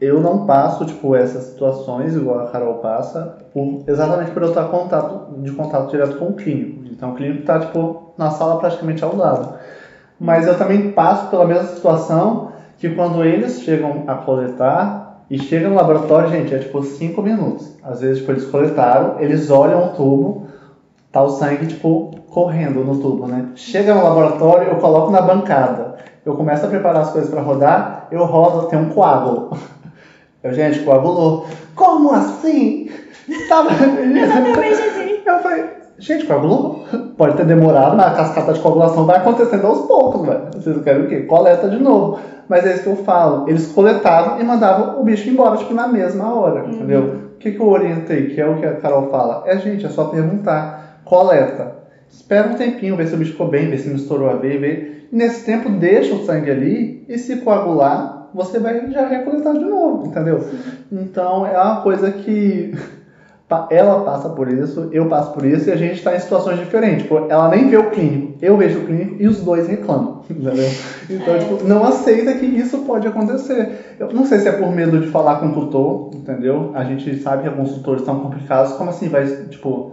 eu não passo, tipo, essas situações igual a Carol passa, por- exatamente por eu estar contato, de contato direto com o clínico. Então o clínico tá, tipo, na sala praticamente ao lado. Mas eu também passo pela mesma situação que quando eles chegam a coletar e chegam no laboratório, gente, é tipo 5 minutos. Às vezes, tipo, eles coletaram, eles olham o tubo, tá o sangue, tipo, correndo no tubo, né? Chega no laboratório, eu coloco na bancada. Eu começo a preparar as coisas para rodar, eu rodo, tem um coágulo. Eu, gente, coagulou. Como assim? Tava... Exatamente assim. Eu falei, gente, coagulou? Pode ter demorado, mas a cascata de coagulação vai acontecendo aos poucos, velho. Vocês querem o quê? Coleta de novo. Mas é isso que eu falo. Eles coletavam e mandavam o bicho embora, tipo, na mesma hora, entendeu? O que, que eu orientei, que é o que a Carol fala? É, gente, é só perguntar. Coleta. Espera um tempinho, ver se o bicho ficou bem, ver se não estourou a veia, ver. E nesse tempo, deixa o sangue ali e se coagular, você vai já recoletar de novo, entendeu? Então, é uma coisa que ela passa por isso, eu passo por isso e a gente está em situações diferentes. Tipo, ela nem vê o clínico, eu vejo o clínico e os dois reclamam, entendeu? Então, É. tipo, não aceita que isso pode acontecer. Eu não sei se é por medo de falar com o tutor, entendeu? A gente sabe que alguns tutores são complicados, como assim vai, tipo,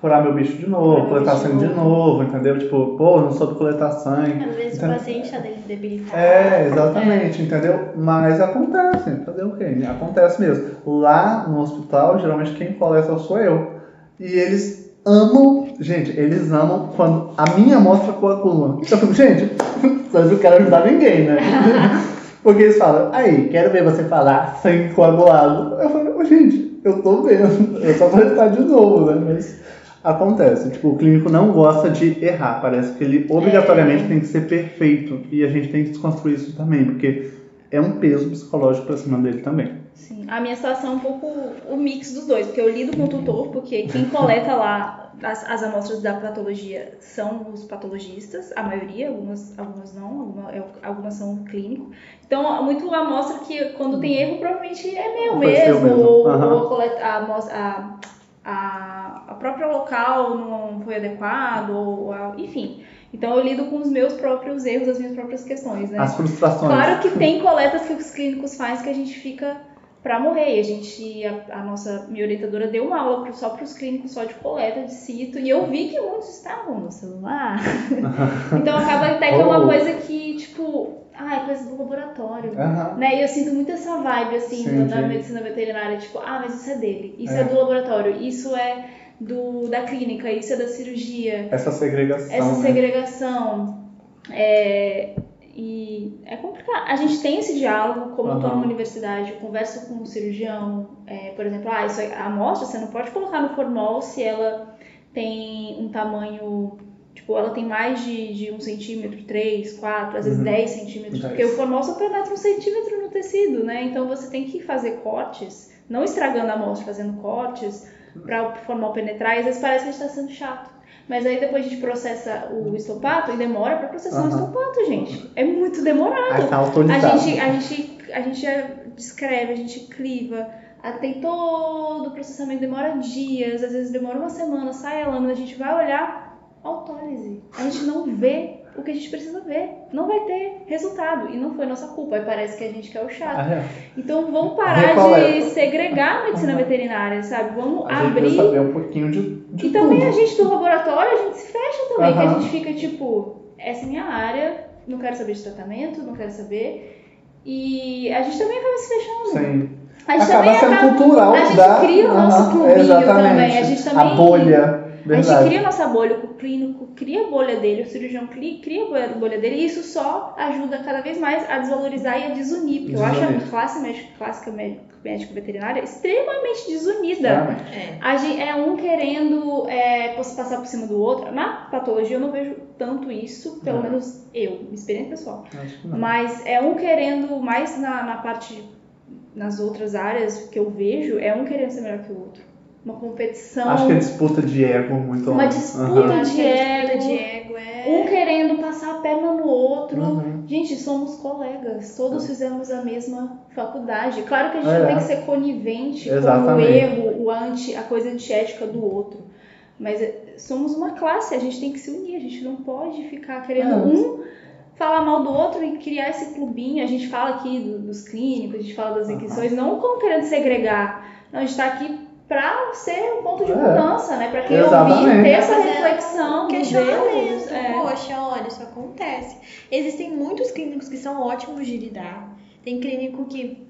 furar meu bicho de novo, Furar coletar bicho sangue de novo, entendeu? Tipo, pô, eu não soube coletar sangue. Às vezes o Entendeu? paciente está debilitado. É, exatamente, entendeu? Mas acontece, fazer o quê? Acontece mesmo. Lá no hospital, geralmente quem coleta sou eu. E eles amam, gente, eles amam quando a minha amostra coagula. Eu fico, gente, mas eu quero ajudar ninguém, né? Porque eles falam, aí, quero ver você falar sangue coagulado. Eu falo, "Ô, gente, eu tô vendo, eu só vou de novo, né? Mas acontece, tipo, o clínico não gosta de errar, parece que ele obrigatoriamente tem que ser perfeito e a gente tem que desconstruir isso também, porque é um peso psicológico pra cima dele também. Sim, a minha situação é um pouco o mix dos dois, porque eu lido com o tutor, porque quem coleta lá as, as amostras da patologia são os patologistas, a maioria, algumas, algumas não, alguma- é- algumas são clínico. Então, muito amostra que quando tem erro, provavelmente é meu Foi mesmo, mesmo. ou, Aham. ou coleta, a, amostra- a, a, a própria local não foi adequado, ou a- enfim. Então, eu lido com os meus próprios erros, as minhas próprias questões, né? As frustrações. Claro que tem coletas que os clínicos fazem que a gente fica pra morrer. E a gente, a, a nossa minha orientadora deu uma aula pro- só para os clínicos só de coleta de cito e eu vi que muitos estavam no celular. então acaba até que é uma Oh. coisa que tipo ah, é coisa do laboratório. Né? E eu sinto muito essa vibe, assim, Sim, da sim. medicina veterinária, tipo, ah, mas isso é dele, isso É. é, do laboratório, isso é do, da clínica, isso é da cirurgia. Essa segregação. Essa né? segregação. É, e é complicado. A gente tem esse diálogo, como eu tô Aham. numa universidade, eu converso com um cirurgião, é, por exemplo, ah, isso aí, a amostra você não pode colocar no formol se ela tem um tamanho. Tipo, ela tem mais de, de um centímetro, três, quatro, às vezes Uhum. 10 centímetros, Dez. porque o formol só penetra um centímetro no tecido, né? Então você tem que fazer cortes, não estragando a amostra, fazendo cortes para o formol penetrar, e às vezes parece que a gente tá sendo chato. Mas aí depois a gente processa o estopato e demora para processar o Aham. estopato, gente. É muito demorado. Aí tá A gente, a, gente, a gente descreve, a gente cliva, tem todo o processamento, demora dias, às vezes demora uma semana, sai a lâmina, a gente vai olhar, autólise. A gente não vê o que a gente precisa ver. Não vai ter resultado. E não foi nossa culpa. Aí parece que a gente quer o chato. Ah, é. Então vamos parar de segregar a medicina veterinária, sabe? Vamos A gente abrir. precisa saber um pouquinho de, de E também tudo. a gente do laboratório, a gente se fecha também, que a gente fica tipo, essa é minha área, não quero saber de tratamento, não quero saber. E a gente também acaba se fechando. Sim. A gente Acaba também sendo acaba. cultural a gente da... cria o nosso Aham, clubinho exatamente. também, a gente também- A bolha, A verdade. gente cria a nossa bolha, o clínico cria a bolha dele, o cirurgião cri- cria a bolha- dele, e isso só ajuda cada vez mais a desvalorizar e a desunir, porque eu acho a classe médica, clássica médico, veterinária extremamente desunida. Realmente. É. A gente, é um querendo é, posso passar por cima do outro. Na patologia eu não vejo tanto isso, pelo Não. menos eu, minha experiência pessoal. Acho que não. Mas é um querendo mais na, na parte, nas outras áreas que eu vejo, é um querendo ser melhor que o outro. Uma competição, Acho que é disputa de ego muito Uma disputa a de disputa ego. de ego é. um querendo passar a perna no outro. Uhum. Gente, somos colegas, todos fizemos a mesma faculdade. Claro que a gente É. não tem que ser conivente com o Exatamente. erro, o anti, a coisa antiética do outro. Mas é, somos uma classe, a gente tem que se unir, a gente não pode ficar querendo É. um falar mal do outro e criar esse clubinho. A gente fala aqui do- dos clínicos, a gente fala das Aham. requisições, não como querendo segregar. Não, a gente tá aqui pra ser um ponto de É. mudança, né? Pra quem Exatamente. ouvir, ter essa reflexão questionamento. É. Poxa, olha, isso acontece. Existem muitos clínicos que são ótimos de lidar. Tem clínico que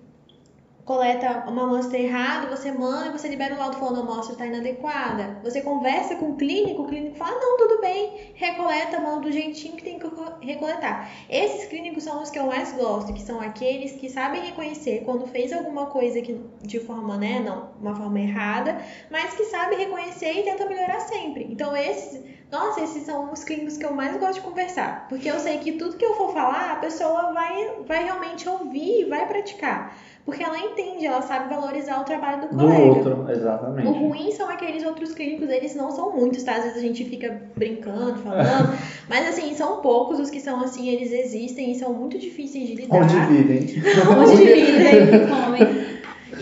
coleta uma amostra errada, você manda e você libera o laudo falando a amostra está inadequada. Você conversa com o clínico, o clínico fala, não, tudo bem, recoleta, manda do jeitinho que tem que co- recoletar. Esses clínicos são os que eu mais gosto, que são aqueles que sabem reconhecer quando fez alguma coisa que de forma, né, não, uma forma errada, mas que sabe reconhecer e tenta melhorar sempre. Então esses, nossa, esses são os clínicos que eu mais gosto de conversar, porque eu sei que tudo que eu for falar, a pessoa vai, vai realmente ouvir e vai praticar, porque ela entende, ela sabe valorizar o trabalho do Do colega. outro, O exatamente. ruim são aqueles outros clínicos, eles não são muitos, tá? Às vezes a gente fica brincando, falando, mas assim, são poucos os que são assim, eles existem e são muito difíceis de lidar. Onde vivem. Onde vivem, comem.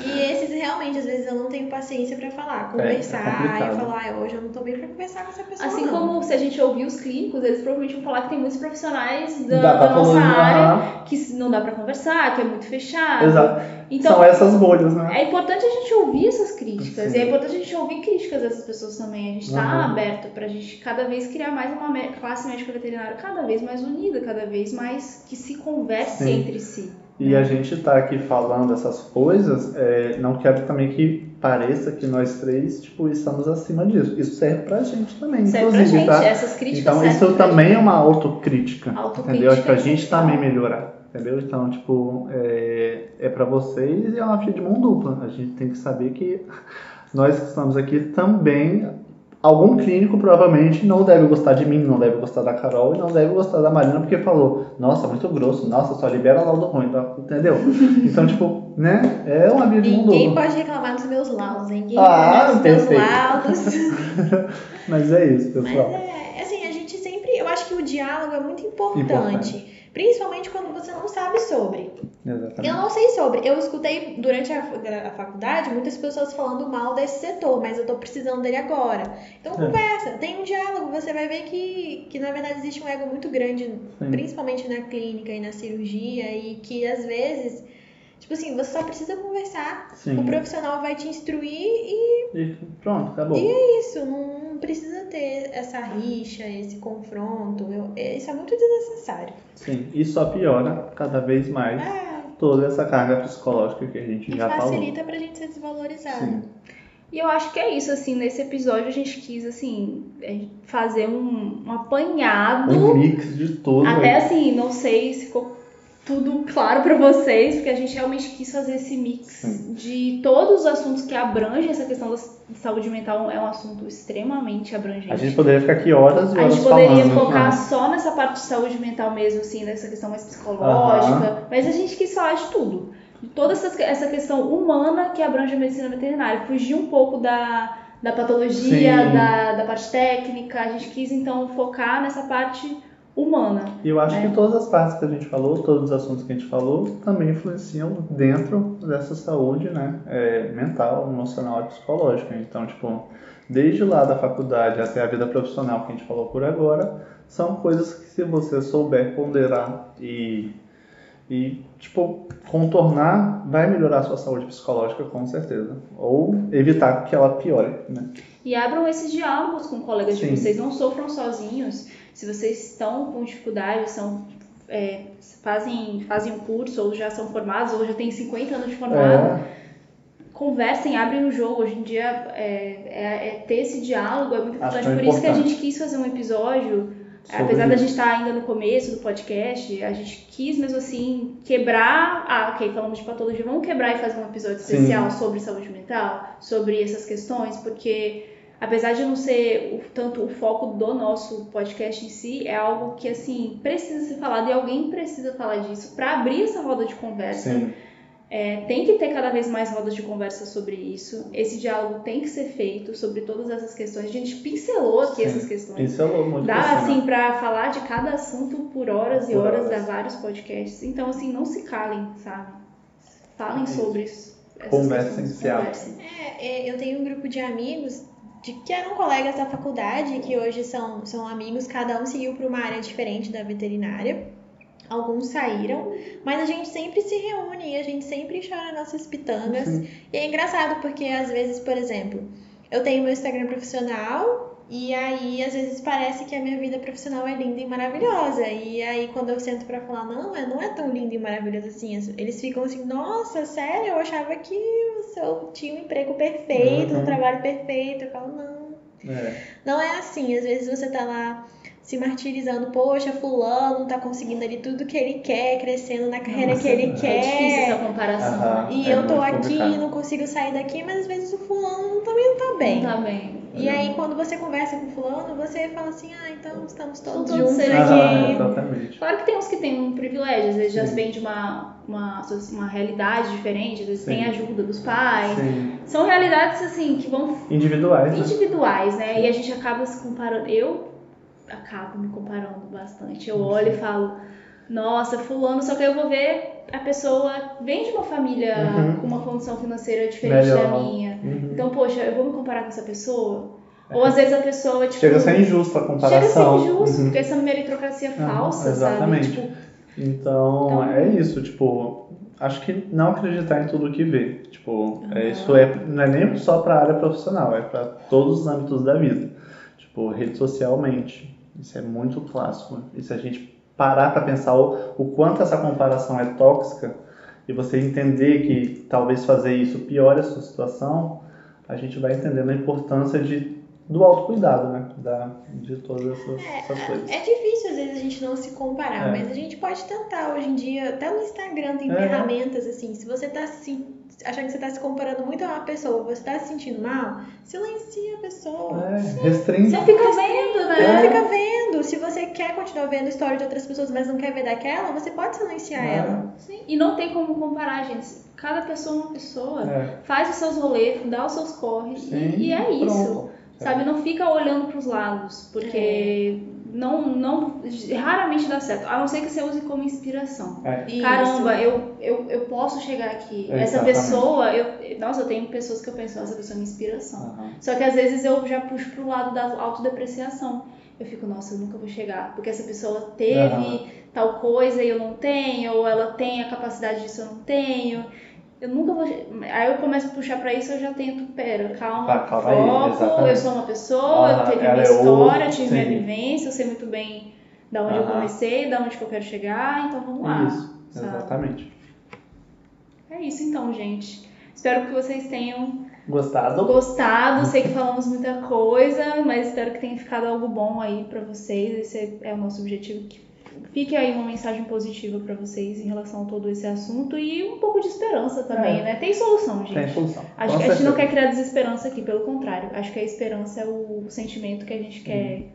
E esses realmente, às vezes eu não tenho paciência pra falar, é conversar complicado. e falar, "Ai, hoje eu não tô bem pra conversar com essa pessoa. Assim não. como se a gente ouvir os clínicos, eles provavelmente vão falar que tem muitos profissionais da, Da nossa área que não dá pra conversar, que é muito fechado. Exato. Então, São essas bolhas, né? é importante a gente ouvir essas críticas. Sim. E é importante a gente ouvir críticas dessas pessoas também. A gente tá Uhum. aberto pra gente cada vez criar mais uma classe médica veterinária cada vez mais unida, cada vez mais que se converse Sim. entre si. E a gente tá aqui falando essas coisas, é, não quero também que pareça que nós três, tipo, estamos acima disso. Isso serve pra gente também, Serve pra inclusive, gente, tá? essas críticas Então isso pra também é uma autocrítica, Autocrítica entendeu? Acho que a é gente essencial. também melhorar, entendeu? Então, tipo, é, é para vocês e é uma via de mão dupla. A gente tem que saber que nós que estamos aqui também, algum clínico provavelmente não deve gostar de mim, não deve gostar da Carol e não deve gostar da Marina porque falou, nossa, muito grosso, nossa, só libera laudo ruim, tá? entendeu? Então, tipo, né? É uma via de mão Ninguém pode reclamar dos meus laudos, hein? ninguém Ah, dos meus laudos. Mas é isso, Mas pessoal. é, assim, a gente sempre. Eu acho que o diálogo é muito importante. Importante. Principalmente quando você não sabe sobre. Exatamente. Eu não sei sobre. Eu escutei durante a, a faculdade muitas pessoas falando mal desse setor, mas eu tô precisando dele agora. Então É. conversa, tem um diálogo, você vai ver que, que na verdade existe um ego muito grande, Sim. principalmente na clínica e na cirurgia, e que às vezes, tipo assim, você só precisa conversar. Sim. O profissional vai te instruir e E pronto, acabou. é isso. Não, não precisa ter essa rixa, esse confronto. Eu, isso é muito desnecessário. Sim, e só piora cada vez mais É, toda essa carga psicológica que a gente e já falou. facilita pra gente ser desvalorizado. Sim. E eu acho que é isso, assim, nesse episódio a gente quis, assim, é, fazer um, um apanhado. Um mix de tudo. Até assim, não sei se ficou tudo claro pra vocês, porque a gente realmente quis fazer esse mix de todos os assuntos que abrangem essa questão da saúde mental. É um assunto extremamente abrangente. A gente poderia ficar aqui horas e A horas gente poderia falando. focar né? só nessa parte de saúde mental mesmo, assim, nessa questão mais psicológica. Mas a gente quis falar de tudo. De toda essa, essa questão humana que abrange a medicina veterinária. Fugir um pouco da, da patologia, Sim. da, da parte técnica. A gente quis, então, focar nessa parte humana. E eu acho É. que todas as partes que a gente falou, todos os assuntos que a gente falou, também influenciam dentro dessa saúde, né? é, mental, emocional e psicológica. Então, tipo, desde lá da faculdade até a vida profissional que a gente falou por agora, são coisas que se você souber ponderar e, e tipo, contornar, vai melhorar a sua saúde psicológica com certeza. Ou evitar que ela piore, né? E abram esses diálogos com colegas de Sim. vocês, não sofram sozinhos. Se vocês estão com dificuldade, são, é, fazem, fazem um curso, ou já são formados, ou já têm 50 anos de formado, É, conversem, abrem o jogo. Hoje em dia, é, é- é ter esse diálogo é muito importante. Por isso que a gente quis fazer um episódio, Sobre apesar da isso. gente estar ainda no começo do podcast, a gente quis mesmo assim quebrar. Ah, ok, falamos de patologia, vamos quebrar e fazer um episódio Sim. especial sobre saúde mental, sobre essas questões, porque apesar de não ser o- tanto o foco do nosso podcast em si, é algo que assim precisa ser falado e alguém precisa falar disso para abrir essa roda de conversa. sim. É, tem que ter cada vez mais rodas de conversa sobre isso. Esse diálogo tem que ser feito sobre todas essas questões. A gente pincelou aqui Sim. essas questões. É muito Dá assim pra falar de cada assunto por horas e Por horas, horas. dá vários podcasts. Então assim, não se calem, sabe? Falem É isso. sobre isso. Conversem, se abram. conversem. É, é, eu tenho um grupo de amigos de, que eram colegas da faculdade, que hoje são, são amigos, cada um seguiu para uma área diferente da veterinária. Alguns saíram, mas a gente sempre se reúne e a gente sempre chora nossas pitangas. Sim. E é engraçado porque às vezes, por exemplo, eu tenho meu Instagram profissional e aí às vezes parece que a minha vida profissional é linda e maravilhosa. E aí quando eu sento pra falar, não, é- não é tão linda e maravilhosa assim, eles ficam assim, nossa, sério, eu achava que o seu tinha um emprego perfeito, um Uhum. trabalho perfeito. Eu falo, não. É. Não é assim, às vezes você tá lá se martirizando, poxa, fulano tá conseguindo ali tudo que ele quer, crescendo na carreira Nossa, que ele é É difícil quer. essa comparação. Aham. E É eu tô aqui complicado. e não consigo sair daqui, mas às vezes o fulano também não tá bem. Não tá bem. E aí, quando você conversa com o fulano, você fala assim, ah, então estamos todos todos juntos aqui. Aham, exatamente. Claro que tem uns que têm um privilégio, às vezes já Sim. vem de uma, uma, uma realidade diferente, às vezes Sim. tem ajuda dos pais. Sim. São realidades assim que vão Individuais, né? individuais, né? E a gente acaba se comparando. Eu acabo me comparando bastante. Eu olho e falo, nossa, fulano, só que eu vou ver a pessoa vem de uma família Uhum. com uma condição financeira diferente Melhor. da minha. Uhum. Então, poxa, eu vou me comparar com essa pessoa? Ou às vezes a pessoa, tipo. Chega a ser injusta a chega a comparação. ser injusto, Uhum. porque essa meritocracia Aham, falsa, exatamente. sabe? Tipo, Então, Então- é isso, tipo, acho que não acreditar em tudo que vê. Tipo, é, Aham. isso é, não é nem só para a área profissional, é para todos os âmbitos da vida. Tipo, rede socialmente. Isso é muito clássico. E se a gente parar para pensar o, o quanto essa comparação é tóxica e você entender que talvez fazer isso piore a sua situação, a gente vai entendendo a importância de, do autocuidado, né? Da, de todas essas, essas coisas. É difícil às vezes a gente não se comparar, É. mas a gente pode tentar. Hoje em dia, até no Instagram tem É. ferramentas assim. Se você tá se achando que você tá se comparando muito a uma pessoa, você tá se sentindo mal, silencia a pessoa. É, restringe. você fica vendo, Não né? fica vendo. Se você quer continuar vendo história de outras pessoas, mas não quer ver daquela, você pode silenciar É. ela. Sim. E não tem como comparar, gente. Cada pessoa é uma pessoa. É. Faz os seus rolês, dá os seus corres. Sim, e, e é isso. pronto. Sabe? Não fica olhando pros lados. Porque não, não. Raramente dá certo. A não ser que você use como inspiração. É. Isso. Caramba, eu, eu, eu posso chegar aqui. Essa Exatamente. pessoa, eu, nossa, eu tenho pessoas que eu penso, essa pessoa é minha inspiração. Aham. Só que às vezes eu já puxo pro lado da autodepreciação. Eu fico, nossa, eu nunca vou chegar, porque essa pessoa teve Aham. tal coisa e eu não tenho, ou ela tem a capacidade disso eu não tenho. Eu nunca vou. Aí eu começo a puxar pra isso, eu já tento, pera, calma, Tá, calma aí, foco, exatamente. eu sou uma pessoa, Ah, eu tive ela minha é história, eu tive minha sim. vivência, eu sei muito bem da onde eu Aham. comecei, da onde que eu quero chegar, então vamos lá. Isso, sabe? exatamente. É isso então, gente. Espero que vocês tenham Gostado? gostado. Sei que falamos muita coisa, mas espero que tenha ficado algo bom aí pra vocês. Esse é o nosso objetivo. Que fique aí uma mensagem positiva pra vocês em relação a todo esse assunto e um pouco de esperança também, É. né? Tem solução, gente. Tem solução. Acho Com que a gente não quer criar desesperança aqui, pelo contrário. Acho que a esperança é o sentimento que a gente quer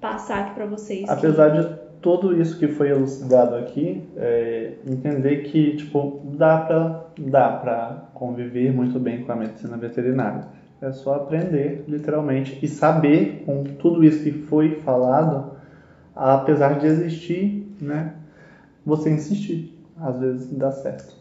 passar aqui pra vocês. Apesar de tudo isso que foi elucidado aqui, é, entender que tipo dá pra dá para conviver muito bem com a medicina veterinária. É só aprender, literalmente, e saber com tudo isso que foi falado, apesar de existir, né? Você insistir, às vezes dá certo.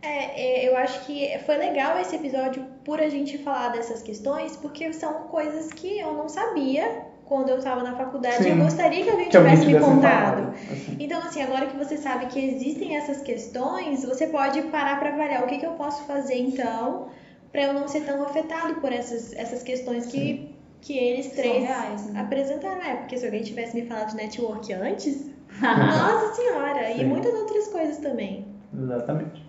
É, é, eu acho que foi legal esse episódio por a gente falar dessas questões, porque são coisas que eu não sabia quando eu estava na faculdade e eu Sim. gostaria que alguém Que alguém tivesse me tivesse contado. assim. Então, assim, agora que você sabe que existem essas questões, você pode parar para avaliar o que, que eu posso fazer então para eu não ser tão afetado por essas, essas questões que, que eles São três reais, né? apresentaram. É, porque se alguém tivesse me falado de network antes, nossa senhora, e Sim. muitas outras coisas também. Exatamente.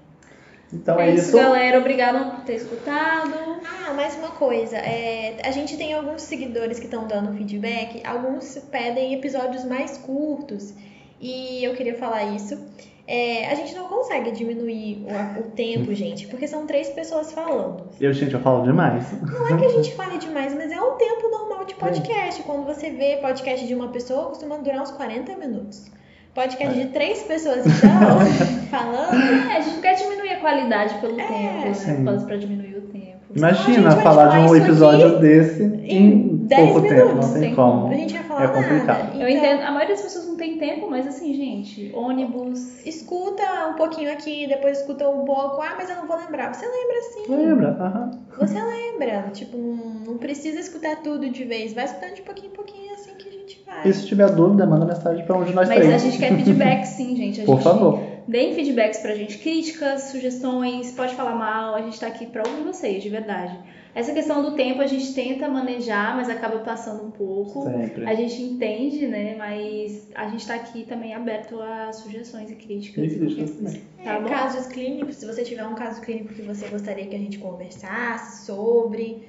Então é é, isso, isso. galera. Obrigada por ter escutado. Ah, mais uma coisa. É, a gente tem alguns seguidores que estão dando feedback. Alguns pedem episódios mais curtos. E eu queria falar isso. É, a gente não consegue diminuir o, o tempo, gente, porque são três pessoas falando. Eu, gente, eu falo demais. Não é que a gente fale demais, mas é o tempo normal de podcast. Quando você vê podcast de uma pessoa, costuma durar uns 40 minutos. Podcast de três pessoas, então, falando. É, a gente não quer diminuir a qualidade pelo É, tempo, né? sim. Pra, pra diminuir o tempo. Imagina vai falar de falar um isso episódio aqui desse em em 10 pouco tempo, minutos, não tem sem como. A gente vai falar É complicado. nada. Eu Então, entendo, a maioria das pessoas não tem tempo, mas assim, gente, ônibus. Escuta um pouquinho aqui, depois escuta um pouco. Ah, mas eu não vou lembrar. Você lembra sim. Lembra? Aham. Você lembra. Tipo, não, precisa escutar tudo de vez. Vai escutando de pouquinho em pouquinho assim que a gente vai. E se tiver dúvida, manda mensagem pra um de nós Mas três. a gente quer feedback sim, gente. A Por gente favor. Deem feedbacks pra gente, críticas, sugestões, pode falar mal, a gente tá aqui pra ouvir vocês, de verdade. Essa questão do tempo a gente tenta manejar, mas acaba passando um pouco. Sempre. A gente entende, né? Mas a gente tá aqui também aberto a sugestões e críticas. E críticas também. Tá É, casos clínicos, se você tiver um caso clínico que você gostaria que a gente conversasse sobre,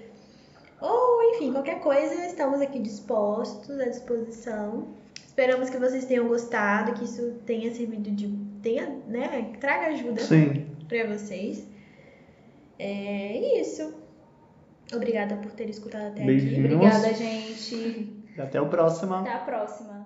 ou enfim, qualquer coisa, estamos aqui dispostos, à disposição. Esperamos que vocês tenham gostado, que isso tenha servido de. tenha, né? que Traga ajuda Sim. pra vocês. É isso. Obrigada por ter escutado até aqui. Beijinhos. Obrigada, gente. Até o próximo. Até a próxima.